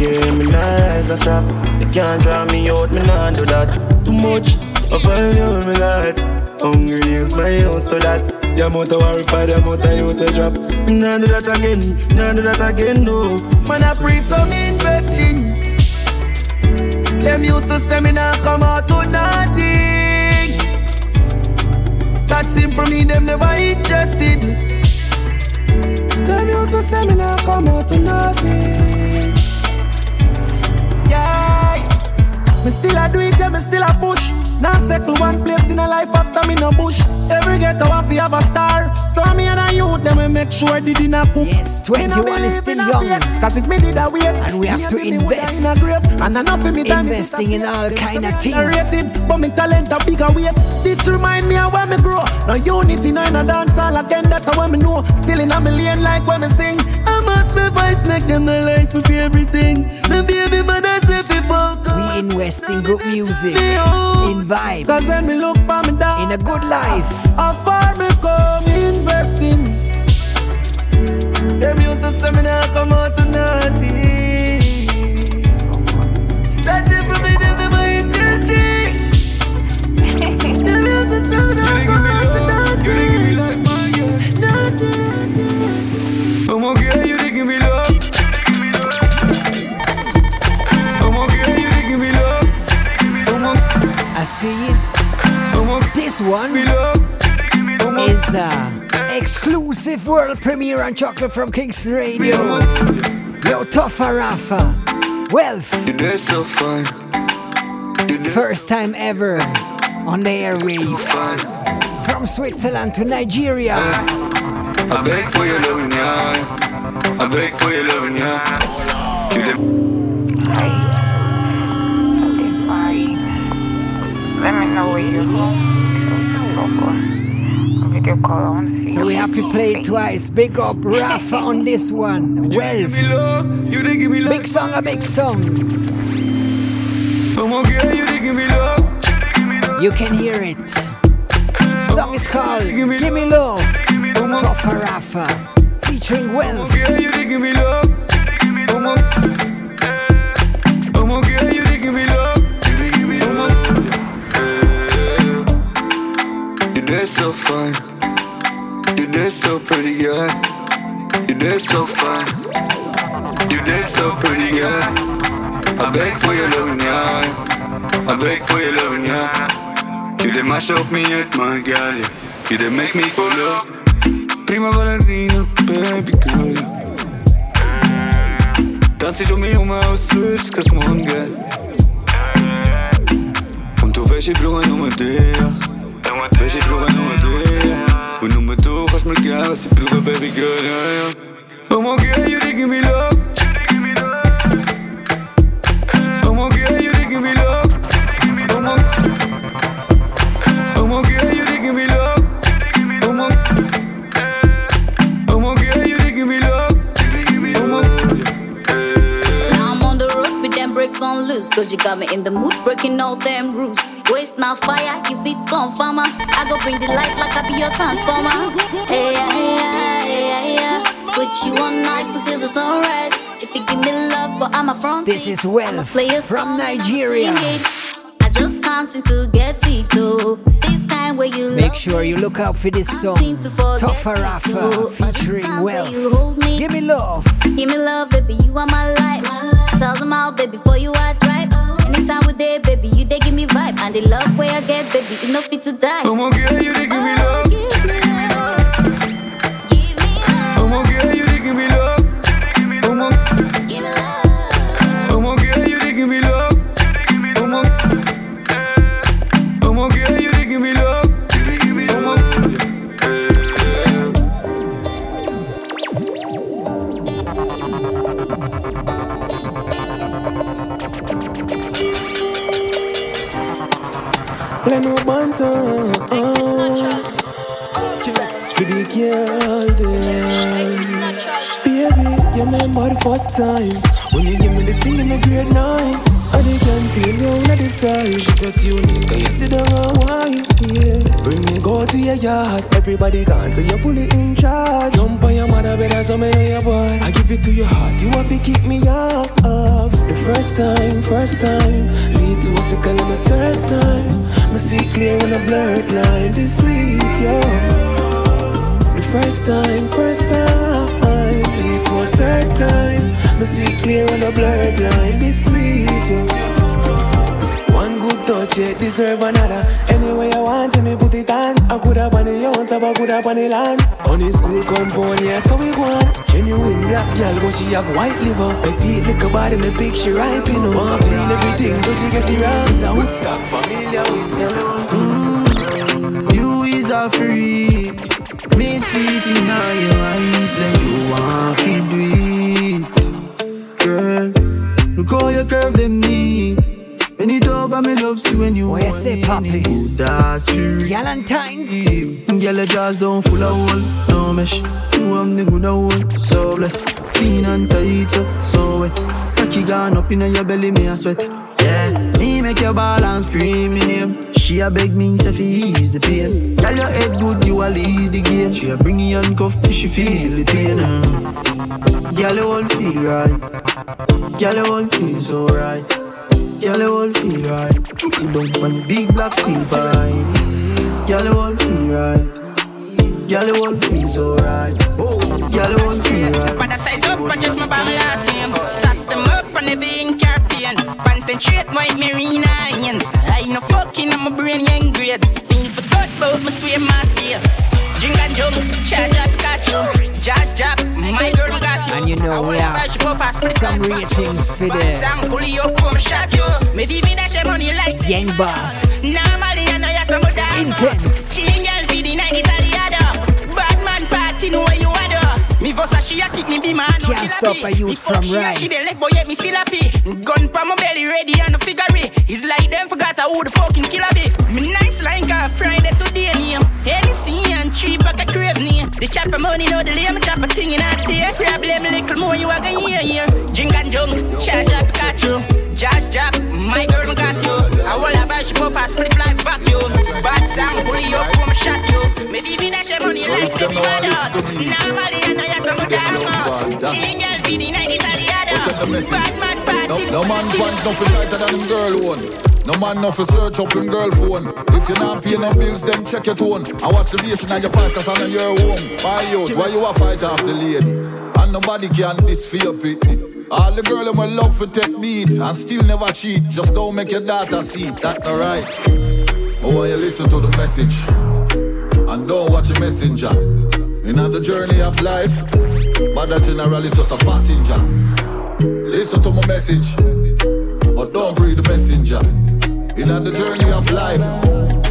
[SPEAKER 6] Yeah, me nah rise a shop They can't draw me out, me nah do that Too much of a you me like Hungry is my house to that. Yeah, I'm to worry for them out of you to drop. Me nah do that again, nah do that again, no. Man, I pre some investing. Them used to say me nah come out to nothing. That simple me, them never interested. Them used to say me now come out to nothing. Yeah, me still a do it, yeah, me still a push. Now settle one place in a life after me no bush. Every ghetto have to have a star. So me and a youth, them we make sure the dinner cook.
[SPEAKER 3] Yes, 21 is still young.
[SPEAKER 6] Cause if me did a wait,
[SPEAKER 3] And we have to invest.
[SPEAKER 6] And enough of me time
[SPEAKER 3] Investing in all kind of things.
[SPEAKER 6] But me talent a bigger weight. This remind me of when me grow.
[SPEAKER 14] No unity, no in a dance all again. That's how me know. Still in a million like when me sing. Must be voice make them the light for everything. My baby mother say focus.
[SPEAKER 3] We invest in good music, in vibes,
[SPEAKER 14] Cause when me look for me down,
[SPEAKER 3] in a good life.
[SPEAKER 14] how far me come investing. Them used to say
[SPEAKER 3] This one is a exclusive world premiere on Chocolate from Kingston Radio. Yo, Toffa Rafa, Wealth. First time ever on the airwaves. From Switzerland to Nigeria.
[SPEAKER 41] I beg for your loving, yeah. I beg for your loving, yeah.
[SPEAKER 3] So we have to play it twice. Big up Rafa on this one. Wealth.
[SPEAKER 41] You dey give me love.
[SPEAKER 3] Big song, a big song.
[SPEAKER 41] You give me love.
[SPEAKER 3] You can hear it. Song is called Give Me Love. Toffa Rafa. Featuring Wealth.
[SPEAKER 41] Did so fine. You did so pretty, girl. You did so fine. You did so pretty, girl. I beg for your loving, yeah. I beg for your loving, yeah. You did mash up me at my girl, yeah. You did make me go love. Prima ballerina, baby girl. Tanz dich um mich um aus, löst morgen, gell. Und du ich brauche nur dir. Ich brauche nur dir. Und nur du kannst mir geben, was ich brauche, baby girl, ja, ja. Love. I'm okay, you give me love. Okay, you give me love. I'm okay, you give me love.
[SPEAKER 42] On loose. Cause you got me in the mood, breaking all them rules. Waste not fire, if it's gone farmer. I go bring the light like I be your transformer. Hey, yeah, yeah, yeah, yeah. Put you on nights until the sunrise. If you give me love, but I'm a front.
[SPEAKER 3] This is Wealth from Nigeria.
[SPEAKER 42] I just can't seem to get it, oh. This time where you
[SPEAKER 3] Make sure you look out for this song. Toffa Rafa featuring Wealth.
[SPEAKER 42] you hold me.
[SPEAKER 3] Give me love.
[SPEAKER 42] Give me love, baby, you are my life. Tell them out, baby, before you are drive. Anytime we there, baby, you they give me vibe. And the love where I get, baby, enough fit to die.
[SPEAKER 41] I'm okay, you dey oh,
[SPEAKER 42] give me love.
[SPEAKER 41] Give me love. I'm okay, you dey give me
[SPEAKER 6] remember the first time when you give me the thing in the grade nine. I they can tell you not the. If you're tuning, can you sit down and wine? Yeah. Bring me go to your yard. Everybody gone, so you're fully in charge. Jump on your mother and so me know your boy. I give it to your heart. You have to kick me off. The first time, first time, lead to a second and a third time. Me see clear in a blurred line. This sweet, yeah. The first time, first time, lead third time. Me see clear on a blurred line. This sweet. One good touch, yeah, deserve another. Anyway, I want to me put it on. I could have on the house, I could have on the land. On the school compound, yeah, so we want. Genuine black girl, but she have white liver. Petite little body, me picture ripe, you know. Want feel everything, so she get it right. It's a Woodstock, familiar with me.
[SPEAKER 43] You is a freak. Me see it in your eyes like you want to do it. Girl, look how you curve them knee. Bend it over
[SPEAKER 20] me love see when you
[SPEAKER 3] What you say, Poppy?
[SPEAKER 20] That's true.
[SPEAKER 3] Galentine's.
[SPEAKER 20] Girl, your jaws don't full of hole, no mesh. You have the good hole, so blessed. Clean and tight, so, so wet. Cocky gone up in your belly, me a sweat. Yeah, me make your ball and scream in name. She a beg me, say fi ease the pain. Tell your head good, you a lead the game. She a bring you handcuff she feel the pain. Girl, you all feel right. Girl, you all feel so right. Girl, you all feel right. Sit down on the big black steel pine. Girl, you all feel right. Girl, you all feel so right. Oh, girl, you all feel right.
[SPEAKER 38] But I size up and just my bang last name. That's them up and everything Caribbean. Pants then straight white marina onions. I no fucking on my brain young grades. Feel forgot about my swim master. Drink and jump, charge up, got you. Josh drop, my girl got you.
[SPEAKER 3] And you know we have some ratings for the
[SPEAKER 38] Sang pull you up from shot you. Me fi me dash your money like
[SPEAKER 3] Yang Boss.
[SPEAKER 38] Normally I know you're some of that.
[SPEAKER 3] Intense.
[SPEAKER 38] Chilling girl fi the night she a kick me be man
[SPEAKER 3] Can't stop a youth from
[SPEAKER 38] a
[SPEAKER 3] rise.
[SPEAKER 38] She dey left boy yet me still happy. Gun pa my belly ready and the figure it. It's like them forgot who the fucking killer be. Me nice like a Friday today name. Hennessy and a crave name. The chopper money know the lame chopper thing in a day. Crab little more you a gonna hear here. Drink and junk, charge up Pikachu. Josh drop, my girl me got you. I will have a ship up a split fly vacuum. Bad sound you up a shot you. Me dash your money like say me mad out. Normally I know you're some dog. Girl fi the night Italiano. Bad man
[SPEAKER 44] No,
[SPEAKER 38] party.
[SPEAKER 44] no man pants nothing tighter than girl one. No man nothing search up him girl phone. If you not pay no bills, then check your tone. I watch the basin and your fast cause I know you're home. Why you? Why you a fight off the lady? And nobody can this for pity. All the girl in my love for take beat and still never cheat. Just don't make your daughter see that not right. Oh, you listen to the message and don't watch the messenger. In the journey of life, but that general is just a passenger. Listen to my message, but don't read the messenger. In the journey of life,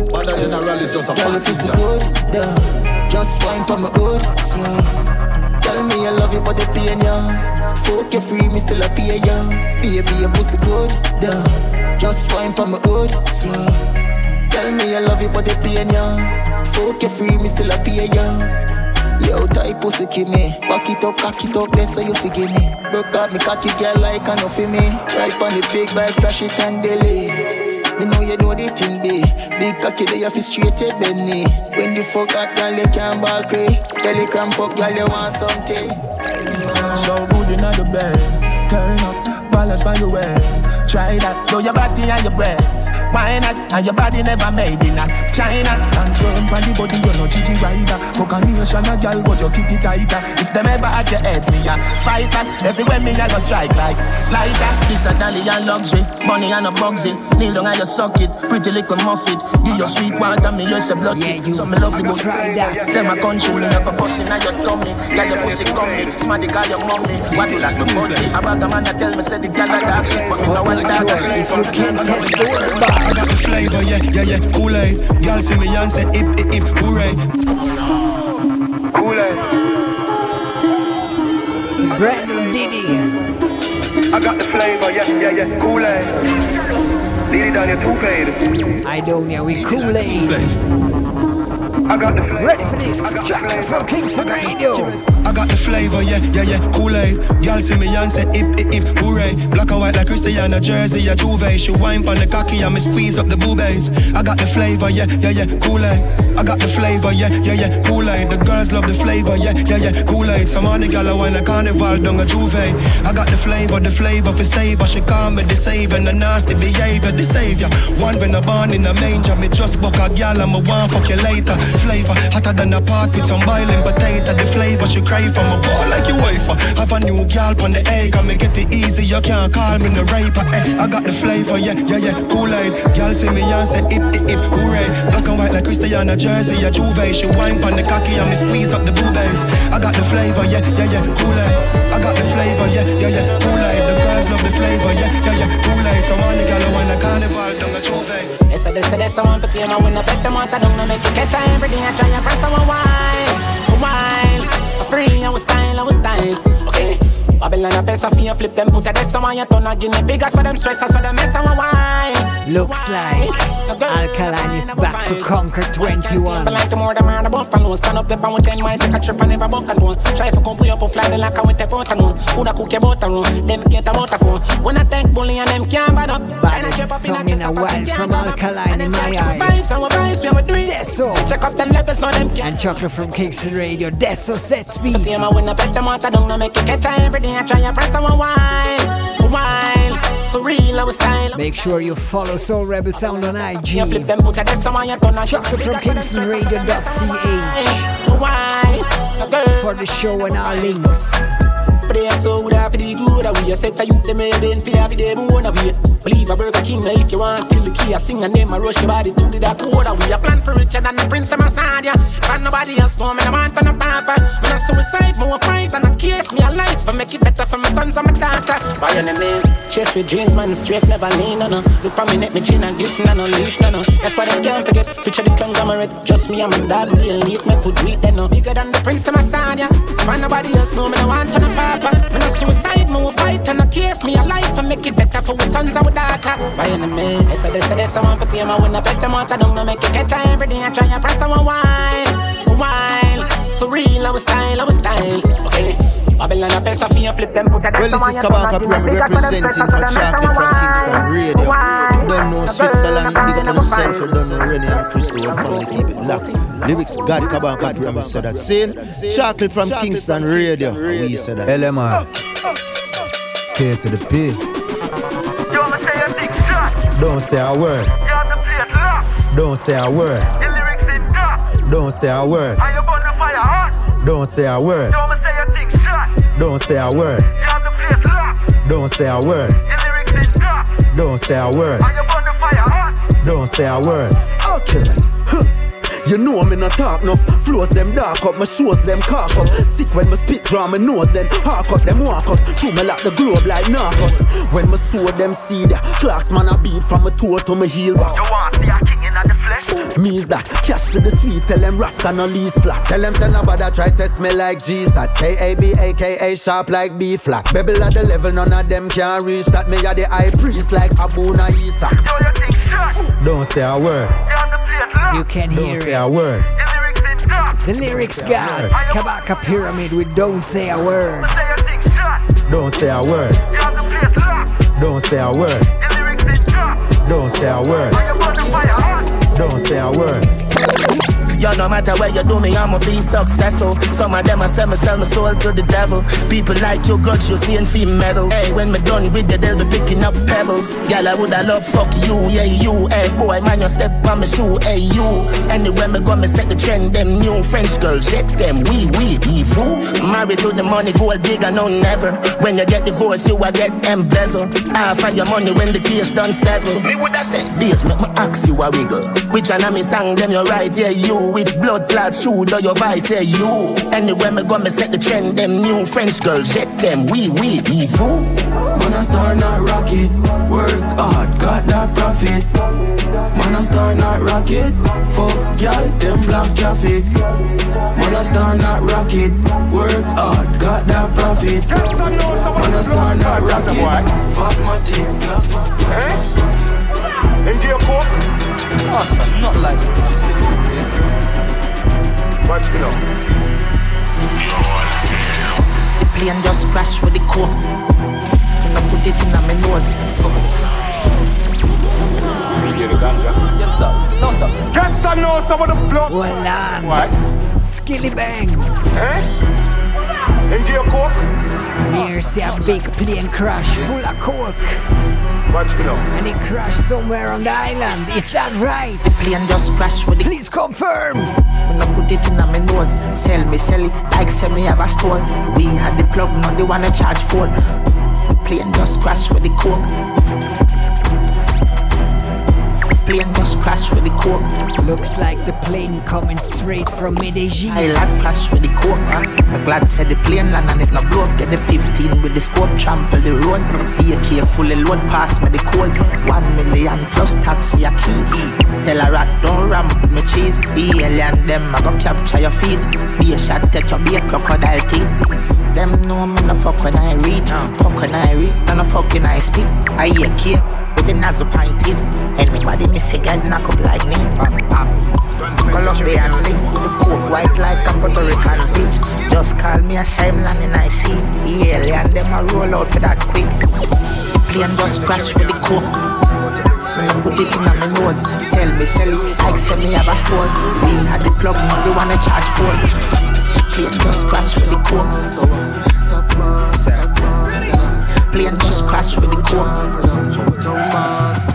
[SPEAKER 44] but that general is just a
[SPEAKER 45] Girl, if it's good, yeah. Just wine for my good, yeah. Tell me I love you, but they pain ya. Fuck you free, me still a pay ya. Baby, your pussy good, yeah. Just wine for my good, yeah. Tell me I love you, but they pain ya. Fuck you free, me still a pay ya. Yo, tight pussy kill me. Back it up, cock it up, there so you forgive me. Broke up me cocky girl like I know for me. Right on the big bike, flash it and delay. Me know you know the thing be Big cocky they have straight it Benny When the fuck that girl you can't ball cray Belly cramp up girl you want something
[SPEAKER 20] So good in the bed. Turn up, balance by your way. Try that, show your body and your breasts. Why not? And your body never made in a China. Stand firm on the body, you're not Gigi rider. Fuck a nation, a girl, but your kitty tighter. If them ever at your head, me a fighter. Everywhere me I go strike like lighter. This a dolly and luxury, money and a bugsy. Kneel down and you suck it, pretty little muffet. Give your sweet water, me use a blood yeah, So me love to go
[SPEAKER 3] try that.
[SPEAKER 20] Them a country, me like a pussy in your tummy. Girl, your pussy coming, smarty call your mommy. What you like me body? About the man that tell me say the girl a dark shit, but me no watch that shit.
[SPEAKER 3] If you can't test the word,
[SPEAKER 46] I got the flavor, yeah, yeah, yeah, Kool-Aid. Girl see me and say, hip, hip, hip, hooray.
[SPEAKER 9] Kool-Aid.
[SPEAKER 3] It's Brandon Diddy.
[SPEAKER 9] I got the flavor, yeah, yeah, yeah, Kool-Aid. Lead it down your toupee.
[SPEAKER 3] I don't know, we Kool-Aid.
[SPEAKER 9] I got the flavor.
[SPEAKER 3] Ready for this? Chocolate from Kingston Radio.
[SPEAKER 46] I got the flavor, yeah, yeah, yeah, Kool-Aid. Girl see me and say, if, hip, hip, hooray. Black and white like Cristiano Jersey, a Juve. She wine pon the cocky and me squeeze up the boobies. I got the flavor, yeah, yeah, yeah, Kool-Aid. I got the flavor, yeah, yeah, yeah, Kool-Aid. The girls love the flavor, yeah, yeah, yeah, Kool-Aid. Some on the gal a wine a carnival down a Juve. I got the flavor, the flavor for savor. She call me the savior, the nasty behavior, the savior. One when I born in a manger, me just buck a gal and me want fuck you later. Flavor hotter than a pot with some boiling potato. The flavor she crave from a ball like you wafer. Have a new gal on the egg, me get it easy. You can't call me the raper. Eh, I got the flavor, yeah, yeah, yeah, Kool-Aid. Gal see me and say hip, hip, hip, hooray. Black and white like Cristiano Jersey, a Juve. She wine pon the cocky and me squeeze up the boobies. I got the flavor, yeah, yeah, yeah, Kool-Aid. I got the flavor, yeah, yeah, yeah, Kool-Aid. The girls love the flavor, yeah, yeah, yeah, Kool-Aid. Some on the gal a wine a carnival down a Juve.
[SPEAKER 45] This a this a this a one for team and win a bet them out I don't know make you catch her every day I try and press her one wine Wine A free I was style I was style. Okay. Babylon a pesa for flip them put a this on your tongue Give me bigger so them stress so them mess I want wine
[SPEAKER 3] Looks like Alkaline is back to conquer 21.
[SPEAKER 20] like the more the man about follow Stand up the band with 10 miles Take a trip and never buck and one Try for come up a fly like I went the boat and one Who da cook your butter run? Them get a butter phone. When I take bully and them can't bad up.
[SPEAKER 3] Baddest song in a while from Alkaline in my eyes. Deso.
[SPEAKER 20] Check up them levels now them
[SPEAKER 3] and Chocolate from Kingston Radio. Deso set speed.
[SPEAKER 20] Team I win a pet them out I don't know make you catch every day. I try and press on one while While. For real I was style.
[SPEAKER 3] Make sure you follow Soul Rebel Sound on IG.
[SPEAKER 20] You flip them put a desk on you turn on
[SPEAKER 3] Chocolate from KingstonRadio.ch for the show and our links.
[SPEAKER 20] Pray so good for the good we set a youth they them been for every day more of it. Believe a Burger King now if you want till the key I sing a name I rush your body to the that quarter we a plan for richer than the prince of Massadia. Can nobody else know me I want on a papa. When I suicide, want fight and I care for me a life. But make it better for my sons and my daughter. By enemies, chase with dreams man straight never lean no no. Look for me neck me chin and glisten and no leash no no. That's why they can't forget. Picture the conglomerate, just me and my dad still neat me could read them no. Bigger than the prince of Massadia. Find nobody else know me I want on a papa. When I suicide, me will fight and I care for me a life and make it better for my sons and my daughter. By enemies, they say they say this I want for team I win a bet them I don't know make it get every day I try and press on one while, while. For real, I was style, was style. Okay. Babylon a best of me, flip them put a
[SPEAKER 2] Well, this is Kabaka Pyramid representing for Chocolate from Kingston Radio. You don't know Switzerland, big up on yourself, you don't know Rennie and Chris Gold, family keep it locked. Lyrics God Kabaka Pyramid said that. Saying Chocolate from Kingston Radio, we said that.
[SPEAKER 47] LMR. Ah, ah, ah. K to the P. Don't say a word. Don't say a word. Don't say a word. Don't say a word. Don't say a word. Don't say a word. Don't say a word. Don't say a word. Okay. Huh. You know me not talk enough Flows them dark up, my shows them cock up Sick when my spit draw my nose then Hark up them walk us Through me like the globe like narcos When my sow them seed Clocks man a beat from my toe to my heel back
[SPEAKER 48] You want see a king in the flesh?
[SPEAKER 47] Me is that cash to the sweet Tell them Rasta no lease flat. Tell them say nobody try test me like G-Sat. K-A-B aka sharp like B flat. Bebel at the level none of them can reach That. Me a the high priest like Abu na Isa Don't say a word.
[SPEAKER 3] You can
[SPEAKER 47] Don't
[SPEAKER 3] hear
[SPEAKER 47] say
[SPEAKER 3] it.
[SPEAKER 47] a word.
[SPEAKER 3] The lyrics got Kabaka Pyramid with Don't Say a Word.
[SPEAKER 47] Don't say a word. Don't say a word. Don't say a word Don't say a word
[SPEAKER 20] Yo, no matter where you do me, I'ma be successful. Some of them I sell me, sell my soul to the devil. People like you, grudge you, seeing fee medals. Hey, when me done with the devil, picking up pebbles. Girl, I woulda love fuck you, yeah, you. Hey, boy, man, you step on my shoe, hey, you. Anywhere me go, me set the trend. Them new French girls, jet them, we, we, be fool. Married to the money, gold digger, no, never. When you get divorced, you a get embezzle. Half of your money when the case done settle. Me woulda said, this make me ask you a wiggle. Which one of me sang them, you right, yeah, you. With blood clots through, do your vice, yeah, you. Anywhere me go, me set the trend. Them new French girls, jet them, we, we, be fool.
[SPEAKER 9] Man, I start not rocket. Work hard, got that profit. Man, I start not rocket. Fuck y'all, them block traffic. Man, I start not rocket. Work hard, got that profit. Man, I start not rocket. Fuck my team, block
[SPEAKER 48] In dear cook? Awesome, not like Watch me now.
[SPEAKER 20] The plane just crashed with the coke. And I put it in my nose. Scuff
[SPEAKER 48] Yes, sir. No, sir. Yes, sir, no, sir. What the blood?
[SPEAKER 3] Well on.
[SPEAKER 48] What?
[SPEAKER 3] Skillibeng.
[SPEAKER 48] Eh? In dear cook?
[SPEAKER 3] Near see a big plane crash full of coke.
[SPEAKER 48] Watch me now.
[SPEAKER 3] And it crashed somewhere on the island. Is that right?
[SPEAKER 20] The Plane just crashed with the
[SPEAKER 3] Please confirm.
[SPEAKER 20] When I put it in my nose, sell me, sell it like sell me have a store. We had the plug, not the one I charge phone. The plane just crashed with the coke. Plane just crashed with the coke.
[SPEAKER 3] Looks like the plane coming straight from Medellin.
[SPEAKER 20] I like crash with the coke. Huh? I'm glad said the plane land and it no blow up. Get the 15 with the scope, trample the road. Here carefully load pass me the code. One million plus tax for your key. Tell a rat don't ram with me cheese. The alien them I go capture your feet. Be a shot take your be a crocodile teeth. Them know me no fuck when I reach. Fuck when I reach, and no fuck when I speak. I hear care. With the nozzle pointed. Anybody miss a girl, knock up like me. Colombian link with the coke white like a Puerto Rican bitch. Just call me a Simon and I see. The alien, them a roll out for that quick. Plane just crash with the coke. So I put it in my nose, sell me, sell it, like sell me have a store. We had the plug, now they wanna charge for it. Plane just crash with the coke. Plane just crash with the boss.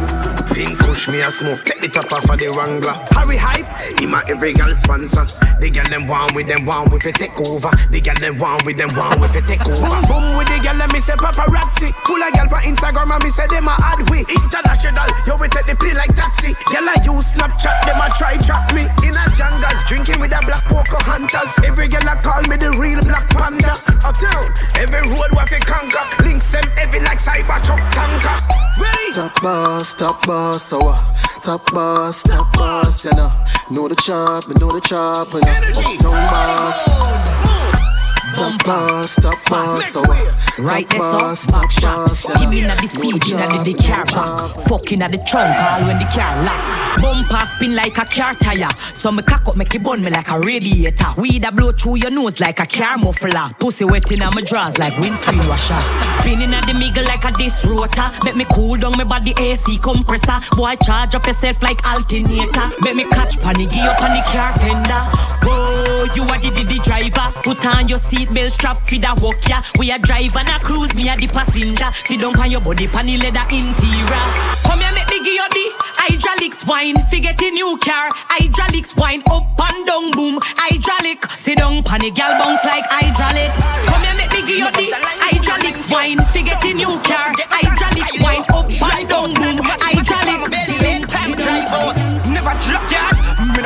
[SPEAKER 45] Pink push me a smoke, take the top off of the Wrangler. Harry hype, he my every girl sponsor. The girl them want with them want with it take over. The girl them want with them want with it take over. Boom boom with the girl, let me say paparazzi. Pull a girl for Instagram and me say them a ad we. International, yo we take the plane like taxi. Girl I use Snapchat, them a try trap me. In a jungles, drinking with a black poker hunters. Every girl I call me the real black panda. Uptown, every road what they conquer. Links them heavy like cyber truck tanker. Ready?
[SPEAKER 49] Top boss, top boss boss, so uh, top boss, top boss, you know. Know the chop, know the chop, you know. Top boss. Top boss, top boss, so
[SPEAKER 32] Right there, so back shot. Give me na the seat, inna the, the car back. Fucking at the trunk, all when the car lock. Bumper spin like a car tire. So me cock up, make it burn me like a radiator. Weed a blow through your nose like a car muffler. Pussy wet inna my drawers like windscreen washer. Spinning at the middle like a disc rotor. Make me cool down my body AC compressor. Boy, charge up yourself like alternator. Make me catch panic, up on the car fender. Whoa, you are the, the, the driver. Put on your seat seatbelt strap for the walk ya. We a drive and a cruise, me a the passenger. Sit down on your body, pan the leather interior. Come here, make me give you the hydraulics wine. Forget a new car, hydraulics wine up and down, boom. Hydraulic, sit down, the gal bounce like hydraulics. Come here, make me give you the hydraulics wine. Forget a new car, hydraulics wine up and down, boom. Hydraulic.
[SPEAKER 38] Drive out, never drop yard.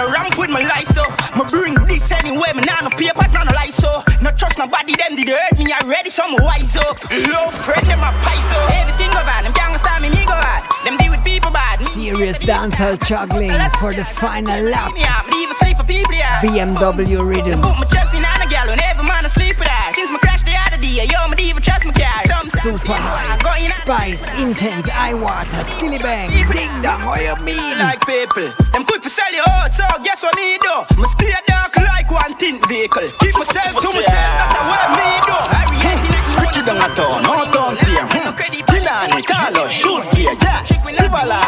[SPEAKER 38] Me no ramp with my life, so me bring this anyway. Me nah no papers, nah no life, so no trust nobody. Them did hurt me already, so I'm wise up. Low friend, them a pies up. Everything go bad, them can't stop me, me go bad. Them deal with people bad.
[SPEAKER 3] Serious dancehall juggling for the final lap.
[SPEAKER 38] Yeah, leave asleep for people.
[SPEAKER 3] BMW rhythm.
[SPEAKER 38] Put my trust in a gal when every man asleep with that. Since my crash the other day, yo, me even trust my car.
[SPEAKER 3] Super high, spice, intense, eye water, Skillibeng, ding dong, what you mean?
[SPEAKER 38] Like people, them quick to sell you out, so guess what me do? Me stay dark like one tint vehicle. Keep myself to myself, that's what me do. Hurry up,
[SPEAKER 37] Ricky down a town, no town steer. Chilani, Carlos, shoes gear, yeah. Sivala,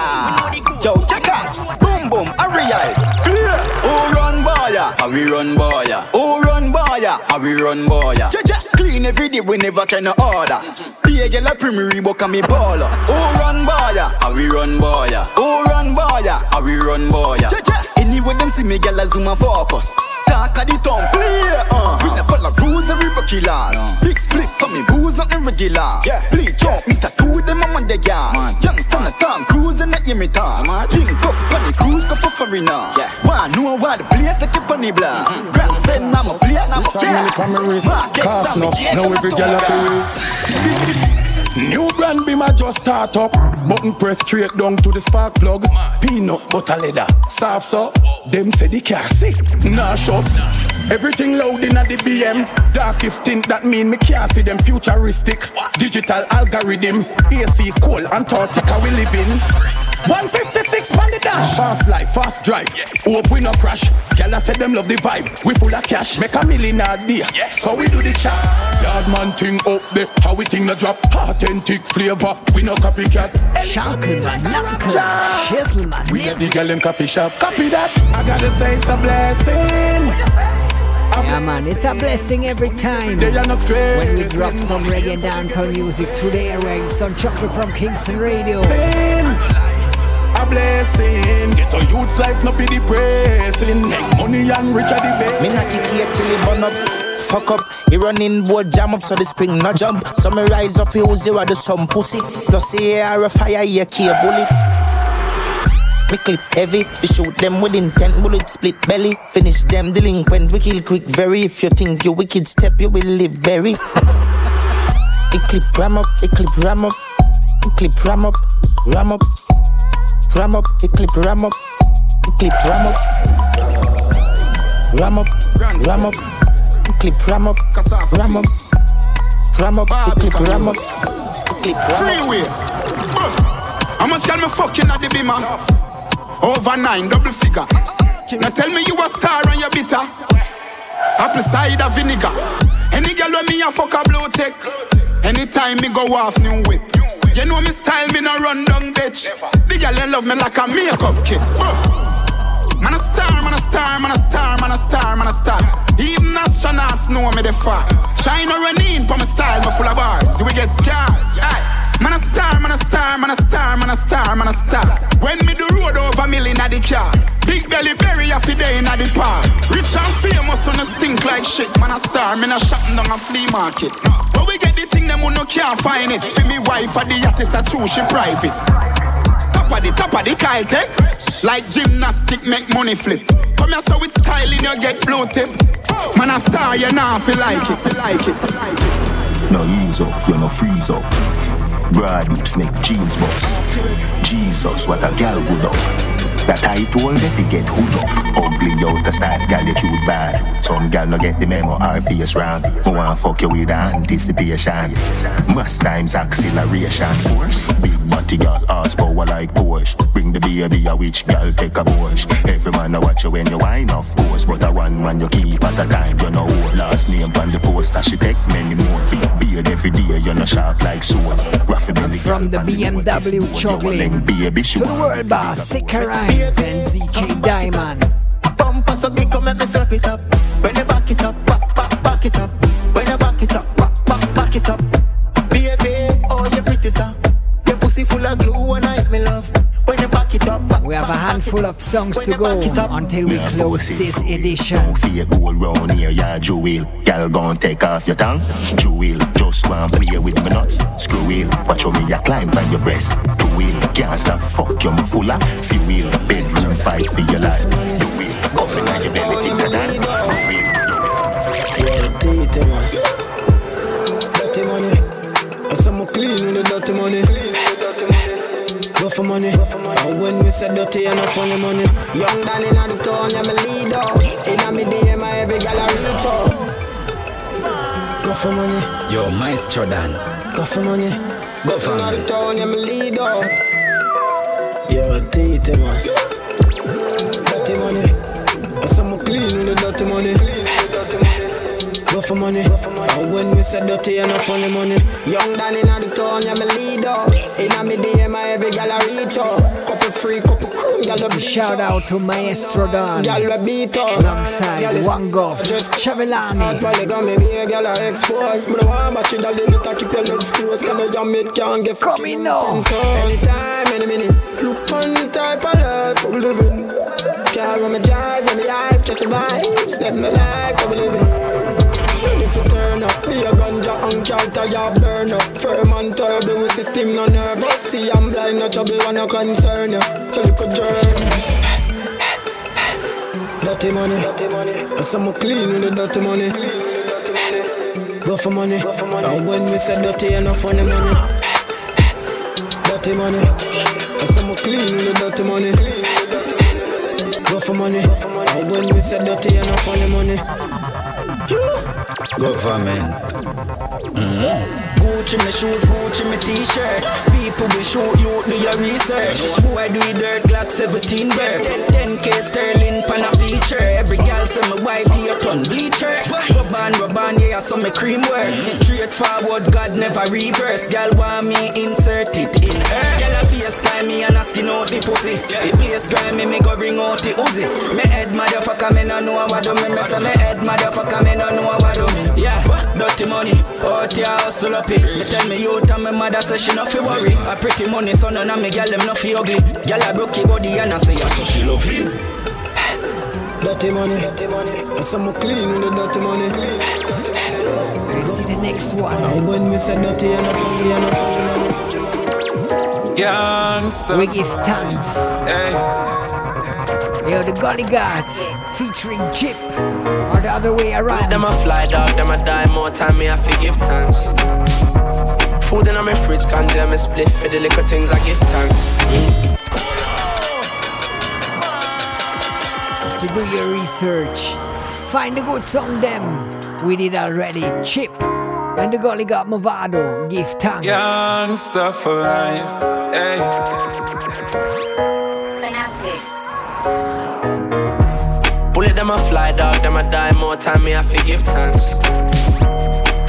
[SPEAKER 37] yo, checkers, boom boom, Ariel, clear. Who run boya? How we run boya? Who run boya? How we run boya? Clean every day, we never can order. Be a girl a premier Reebok and me baller. Who run boya? How we run boya? Who run boya? How we run boya? Anyway, them see me, girl a zoom and focus. Talk of the tongue, clear. Uh. We never follow rules, killers. Big split for me, booze not irregular. Yeah. Bleach out, me tattoo them on the yard. Youngster na Tom Cruise and not hear me talk. Link up, bunny cruise, cup of foreigner. Yeah. Why know why the plate take it on the block? Grand spend, I'm a plate, I'm a
[SPEAKER 16] Trying from my wrist, cast no. Now every girl a New brand be my just start up. Button press straight down to the spark plug. Peanut butter leather, soft so. Them say the car sick, nauseous. Everything loud in the BM. Darkest tint that mean me can't see them futuristic. Digital algorithm, AC cold Antarctica we live in. 156 on the dash. Fast life, fast drive. Hope we no crash. Gyal said them love the vibe. We full of cash. Make a million a day. So we do the chat. Yard man thing up there. How we think no drop. Authentic flavor. We no copycat.
[SPEAKER 3] Shankleman, Shankleman.
[SPEAKER 16] We let the girl them copy shop. Copy that. I gotta say it's a blessing.
[SPEAKER 3] Yeah, man, it's a blessing every time
[SPEAKER 16] They are not
[SPEAKER 3] when we drop some reggae and dancehall music to the airwaves on Chocolate from Kingston Radio.
[SPEAKER 16] a blessing. Get a youth life, not be depressing. Make money and rich at the best.
[SPEAKER 20] Me not kick here till it burn up. Fuck up, he running board jam up so the spring not jump. So me rise up, he zero do some pussy. Plus the air a fire, here key a Me clip heavy, we shoot them with intent, bullet split belly. Finish them delinquent, we kill quick very. If you think you wicked step, you will live very. It clip ram up, it clip ram up, it clip ram up, ram up, ram up, it clip ram up, it clip ram up, ram up, ram up, it clip ram up, ram up, ram up, it clip ram up, it clip ram up.
[SPEAKER 37] Freeway.
[SPEAKER 19] How much can me fucking at the bimmer? Over nine, double figure. Now tell me you a star and you bitter. Apple cider vinegar. Any girl when me a fuck a blow tech. Anytime me go off new whip. You know me style, me no run down bitch. The girl they love me like a makeup kit. Man a star, man a star, man a star, man a star, man a star. Even astronauts know me the far. Shine or run for my style, me full of bars. We get scars. Aye. Man a star, man a star, man a star, man a star, man a star. When me do road over million at the car. Big belly berry a fi day in the park. Rich and famous on a stink like shit. Man a star, me a shopping down a flea market. But we get the thing them who no can't find it. For me wife at the is a true, she private. Top of the top of the Kyle tech. Like gymnastic make money flip. Come here so with styling you get blue tip. Man a star, you nah feel like it, feel like it.
[SPEAKER 47] No ease up, you no freeze up. Broad hips make jeans bust. Jesus, what a gal good up. That I told me fi get hood up. Ugly out the style, gal you cute bad. Some gal no get the memo, our face round. Me want fuck you with anticipation. Mass times acceleration force. Big body gal, power like Porsche. Bring the baby a which gal take a Porsche. Every man a watch you when you wine, of course. But a one man you keep at a time, you know. Last name on the poster, she take many more. Beard every day, you know sharp like sword.
[SPEAKER 3] From the BMW chocolate to the world boss, Sicka Rhymes and ZJ Diamond.
[SPEAKER 50] Bumper so big, come let me slap it up. When you back it up, back, back, back it up.
[SPEAKER 3] A handful of songs to go until we close this edition.
[SPEAKER 47] Don't fear gold round here, yeah, jewel. Gal gon' take off your tongue. Jewel, just one play with my nuts. Screw wheel, watch how me ya climb on your breast. Two wheel, can't stop, fuck you, me full of fuel. Bedroom fight for your life. You will, coming on your belly, think of that.
[SPEAKER 9] Dirty mas. Dirty money. I say me clean with the dirty money. Go for money. And when we say dirty, you no funny money. Young Dan inna the town, yeah me lead out. Inna me DM, I every gal I reach out. Go for money.
[SPEAKER 37] Yo, Maestro Don.
[SPEAKER 9] Go for money.
[SPEAKER 37] Go for money.
[SPEAKER 9] the town, yeah me lead out. Yo, dirty mas. Dirty money. I say me clean with the dirty money. Go for money. And when we say dirty, you no funny money. Young Dan inna the town, yeah me lead out. Inna me DM, I every gal I reach out. Couple free, couple crew, gal we
[SPEAKER 3] shout out to Maestro Don
[SPEAKER 9] Gal we beat up.
[SPEAKER 3] alongside
[SPEAKER 9] Gal is-
[SPEAKER 3] Wangov,
[SPEAKER 9] Hot
[SPEAKER 3] Chavelani.
[SPEAKER 9] Probably got me be a gal I expose. But I want battery that limit I keep your legs closed. Can I jam it? Can't get
[SPEAKER 3] Coming now.
[SPEAKER 9] Anytime, any minute. Look on the type of life I'm living. Car when me drive, when me hype, just survive. Step my life, I'm living. For turn up, be a ganja and car tire burn up. Firm and turbo, system no nervous. See I'm blind, no trouble, wanna concern ya. You look a germs. Dirty money, I say me clean with the dirty money. Go for money, and when we say dirty, you no funny money. Dirty money, I say me clean with the dirty money. Go for money, and when we say dirty, you no funny money.
[SPEAKER 37] Government. Mm-hmm.
[SPEAKER 12] Gucci me shoes, Gucci me t-shirt. People will shoot you, do your research. Boy do it dirt, Glock 17 bird. 10k sterling pan a feature. Every gal say me white here turn bleacher. Rubban, rubban, yeah, so me cream work. Straight forward, God never reverse. Gal want me insert it in her. Gal a face time me and a skin out the pussy. The place grimy, me go bring out the Uzi. Me head motherfucker, me no know what do me. Me say me head motherfucker, me no know what do me. Yeah, dirty money, out here hustle up it. Me tell me youth and my mother say she no fi worry. A pretty money, so none of me gal them no fi ugly. Gal a broke your body and I say yeah, so she love you.
[SPEAKER 9] Dirty money, I say me clean with the dirty money.
[SPEAKER 3] Let's see the next one.
[SPEAKER 9] And when we say dirty, you no funny, you no funny money.
[SPEAKER 16] Gangsta.
[SPEAKER 3] We give thanks.
[SPEAKER 16] Hey.
[SPEAKER 3] Yo, the Gully Gods featuring Chip, or the other way around.
[SPEAKER 51] Them a fly dog, them a die more time, me I fi give thanks. Food in my fridge, can't jam me split for the little things I give thanks.
[SPEAKER 3] So do your research. Find a good song them. We did already. Chip and the Golly got Movado, give thanks.
[SPEAKER 16] stuff for life, hey. Fanatics.
[SPEAKER 51] Bullet them a fly, dog, them a die. More time, me I forgive give thanks.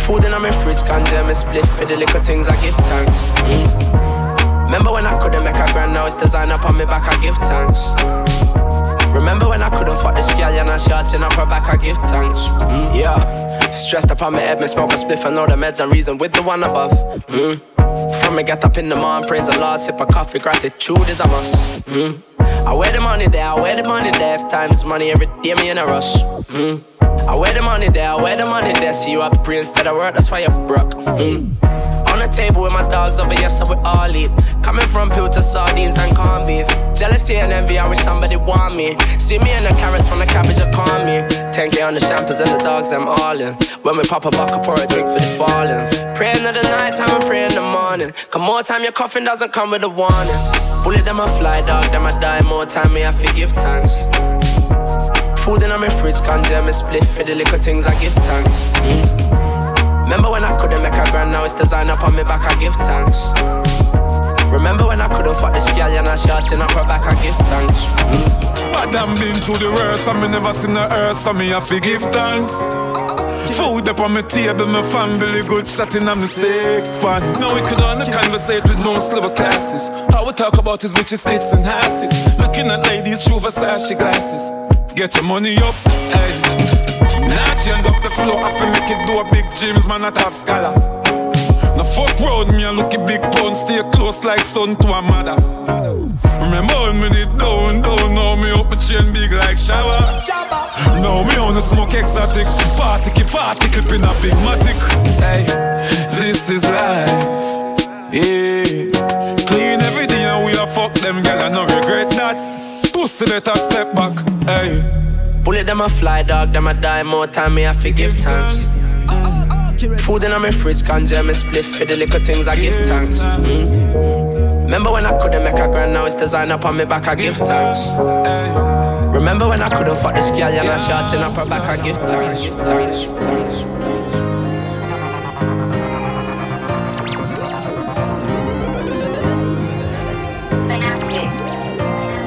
[SPEAKER 51] Food in my fridge, can't jam me split for the little things I give thanks. Mm. Remember when I couldn't make a grand, now it's design up on me back, I give thanks. Remember when I couldn't fuck this girl and I shot up her back, I give thanks. Mm, yeah. Stressed up on my head, me smoke a spliff and all the meds and reason with the one above. Mm. From me get up in the morning, praise the Lord, sip a coffee, gratitude is a must. Mm. I wear the money there, I wear the money there. If time's money, every day me in a rush. Mm. I wear the money there, I wear the money there. See you up pray instead of work, that's why you broke. Mm. On the table with my dogs over here, so we all eat. Coming from pure to sardines and corned beef. Jealousy and envy, I wish somebody want me. See me in the carrots from the cabbage, just call me. 10k on the shampoos and the dogs, I'm all in. When we pop a bucket for a drink for the falling. Praying in the night time and pray in the morning. Come more time, your coffin doesn't come with a warning. Bullet them a fly dog, them a die. More time, me I forgive thanks. Food in my fridge, can jam split for the little things I give thanks. Mm. Remember when I couldn't make a grand, now it's design up on me back, I give thanks. Remember when I couldn't fuck this girl and I shouting up her back, I give thanks. Mm.
[SPEAKER 16] I'm been through the worst, and me never seen the earth, so me have to give thanks. Food up on my table, my family good shotting on the six pants. Now we could only conversate with no slower classes. All we talk about is bitches, tits, and asses. Looking at ladies through Versace glasses. Get your money up, hey. Now change up the flow, I feel make it do a big James, man, not half scholar. No fuck round me, I look a big pound, stay close like son to a mother. Remember when me did down, down, now me up my chain big like shower. Now me on a smoke exotic, party keep party in a big matic. Hey, this is life. Yeah, clean every day and we a fuck them, girl, I no regret that. Pussy better step back. Hey.
[SPEAKER 51] Bullet them a fly dog, them a die more time, me I forgive thanks. Food in my fridge, can jam me split for the little things I give thanks. Mm. Remember when I couldn't make a grand, now it's design up on me back, I give thanks. Remember when I couldn't fuck this girl and I shouting up her back, I give thanks. thanks, thanks.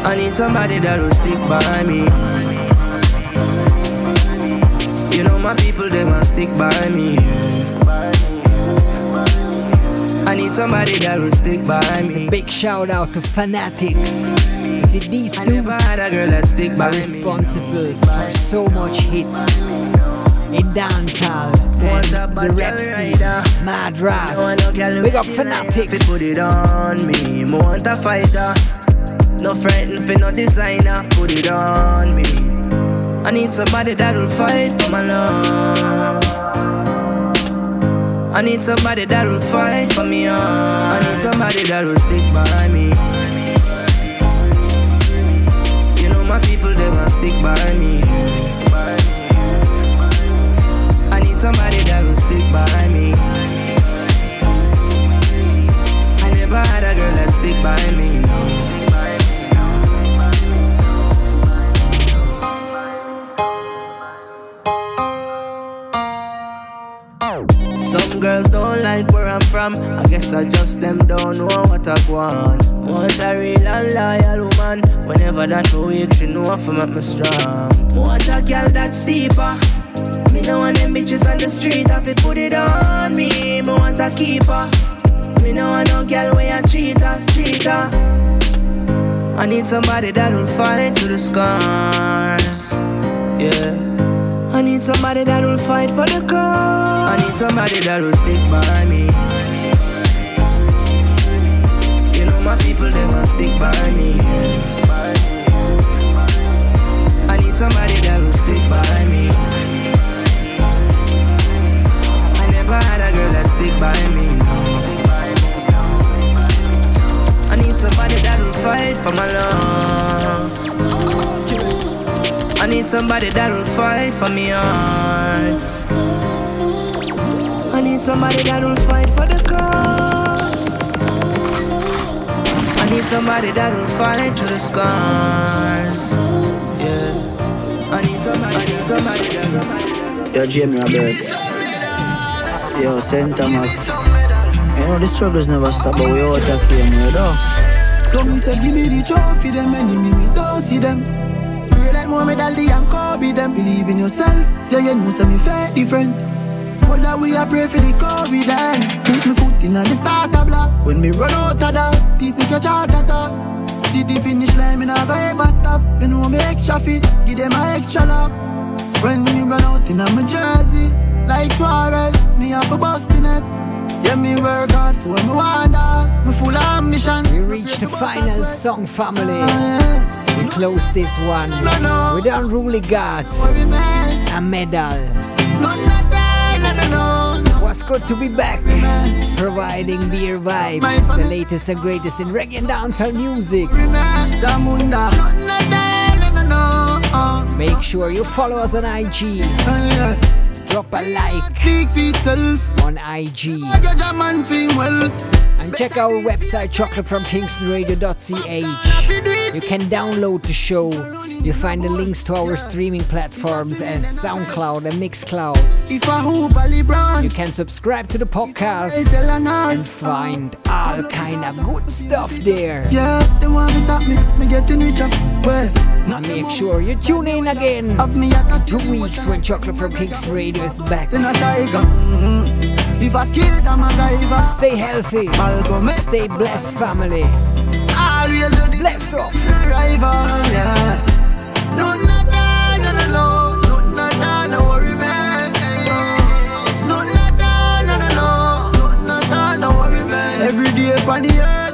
[SPEAKER 12] I need somebody that will stick by me. You know my people, they must stick by me. I need somebody that will stick by me.
[SPEAKER 3] It's a big shout out to Fanatics. You see, these dudes
[SPEAKER 12] are
[SPEAKER 3] responsible for so much hits in dancehall. The rap scene, Madras. We got Fanatics.
[SPEAKER 12] Put it on me, more want a fighter. No friend for no designer. Put it on me. I need somebody that will fight for my love. I need somebody that will fight for me. Oh. I need somebody that will stick by me. You know my people, they must stick by me. I need somebody that will stick by me. I never had a girl that stick by me. No. Girls don't like where I'm from. I guess I just them don't know what I want. Want a real and loyal woman. Whenever that go weak, she know if I make me strong. Want a girl that's deeper. Me no want them bitches on the street, have to put it on me. Me want a keeper. Me no want no girl where a cheater, cheater. I need somebody that will fight through the scars. Yeah. I need somebody that will fight for the cause. I need somebody that will stick by me. You know my people, they must stick by me. I need somebody that will stick by me. I never had a girl that stick by me. I need somebody that will fight for my love. I need somebody that will fight for me hard. I need somebody that will fight for the cause. I need somebody that will fight through the scars. Yeah. I need somebody, I need somebody, that, somebody.
[SPEAKER 2] Yo, Jamie Roberts. Yo, St. Thomas. You know the struggles never stop, but we all the same way, though.
[SPEAKER 12] So me say, give me the trophy, them enemy, me don't see them
[SPEAKER 43] like Muhammad Ali and Kobe, them believe in yourself. Yeah, you know, say me fair different. But that we are pray for the COVID and put me foot in the starter block. When me run out of that, people catch heart attack. See the finish line, me never ever stop. You know me extra fit, give them a extra lap. When me run out in my jersey, like Suarez, me have a bust in it. Yeah, me work hard for me wonder, me full of ambition.
[SPEAKER 3] We reached the final song, family. Ah, we close this one. We done really got a medal. Was good to be back, providing beer vibes, the latest and greatest in reggae and dancehall music. Make sure you follow us on IG. Drop a like on IG. And check our website, chocolatefromkingstonradio.ch. You can download the show. You find the links to our streaming platforms as SoundCloud and Mixcloud. You can subscribe to the podcast and find all kind of good stuff there.
[SPEAKER 43] Yeah, they want to stop me, me getting richer. Well,
[SPEAKER 3] and make sure you tune in again in two weeks when Chocolate from Kings Radio is back. Mm-hmm.
[SPEAKER 43] If I skills, I'm a.
[SPEAKER 3] Stay healthy. Stay blessed, family.
[SPEAKER 43] Always
[SPEAKER 3] Bless up.
[SPEAKER 43] Rival, yeah. No, no, no, no, no, no. No, no, no, no worry, man. No, no, no, no, no, worry, man. Every day upon the earth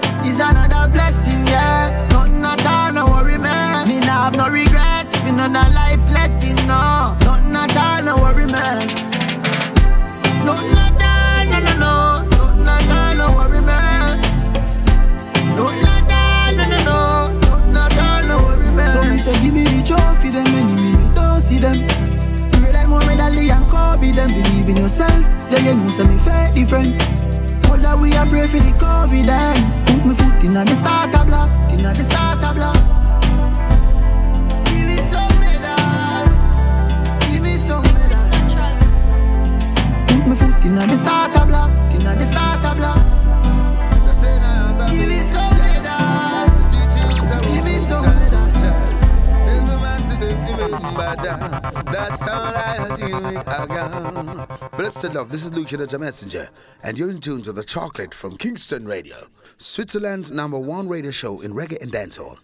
[SPEAKER 43] yourself. Yeah, you know say me fair different. That we are pray for the COVID and put me foot in the starter block, in the starter block. Give me some medal, give me some medal. Put me foot in the starter block, in the starter block. Uh,
[SPEAKER 52] that's all I do. again. Blessed love, this is Lucia the Messenger, and you're in tune to the chocolate from Kingston Radio, Switzerland's number one radio show in reggae and dancehall.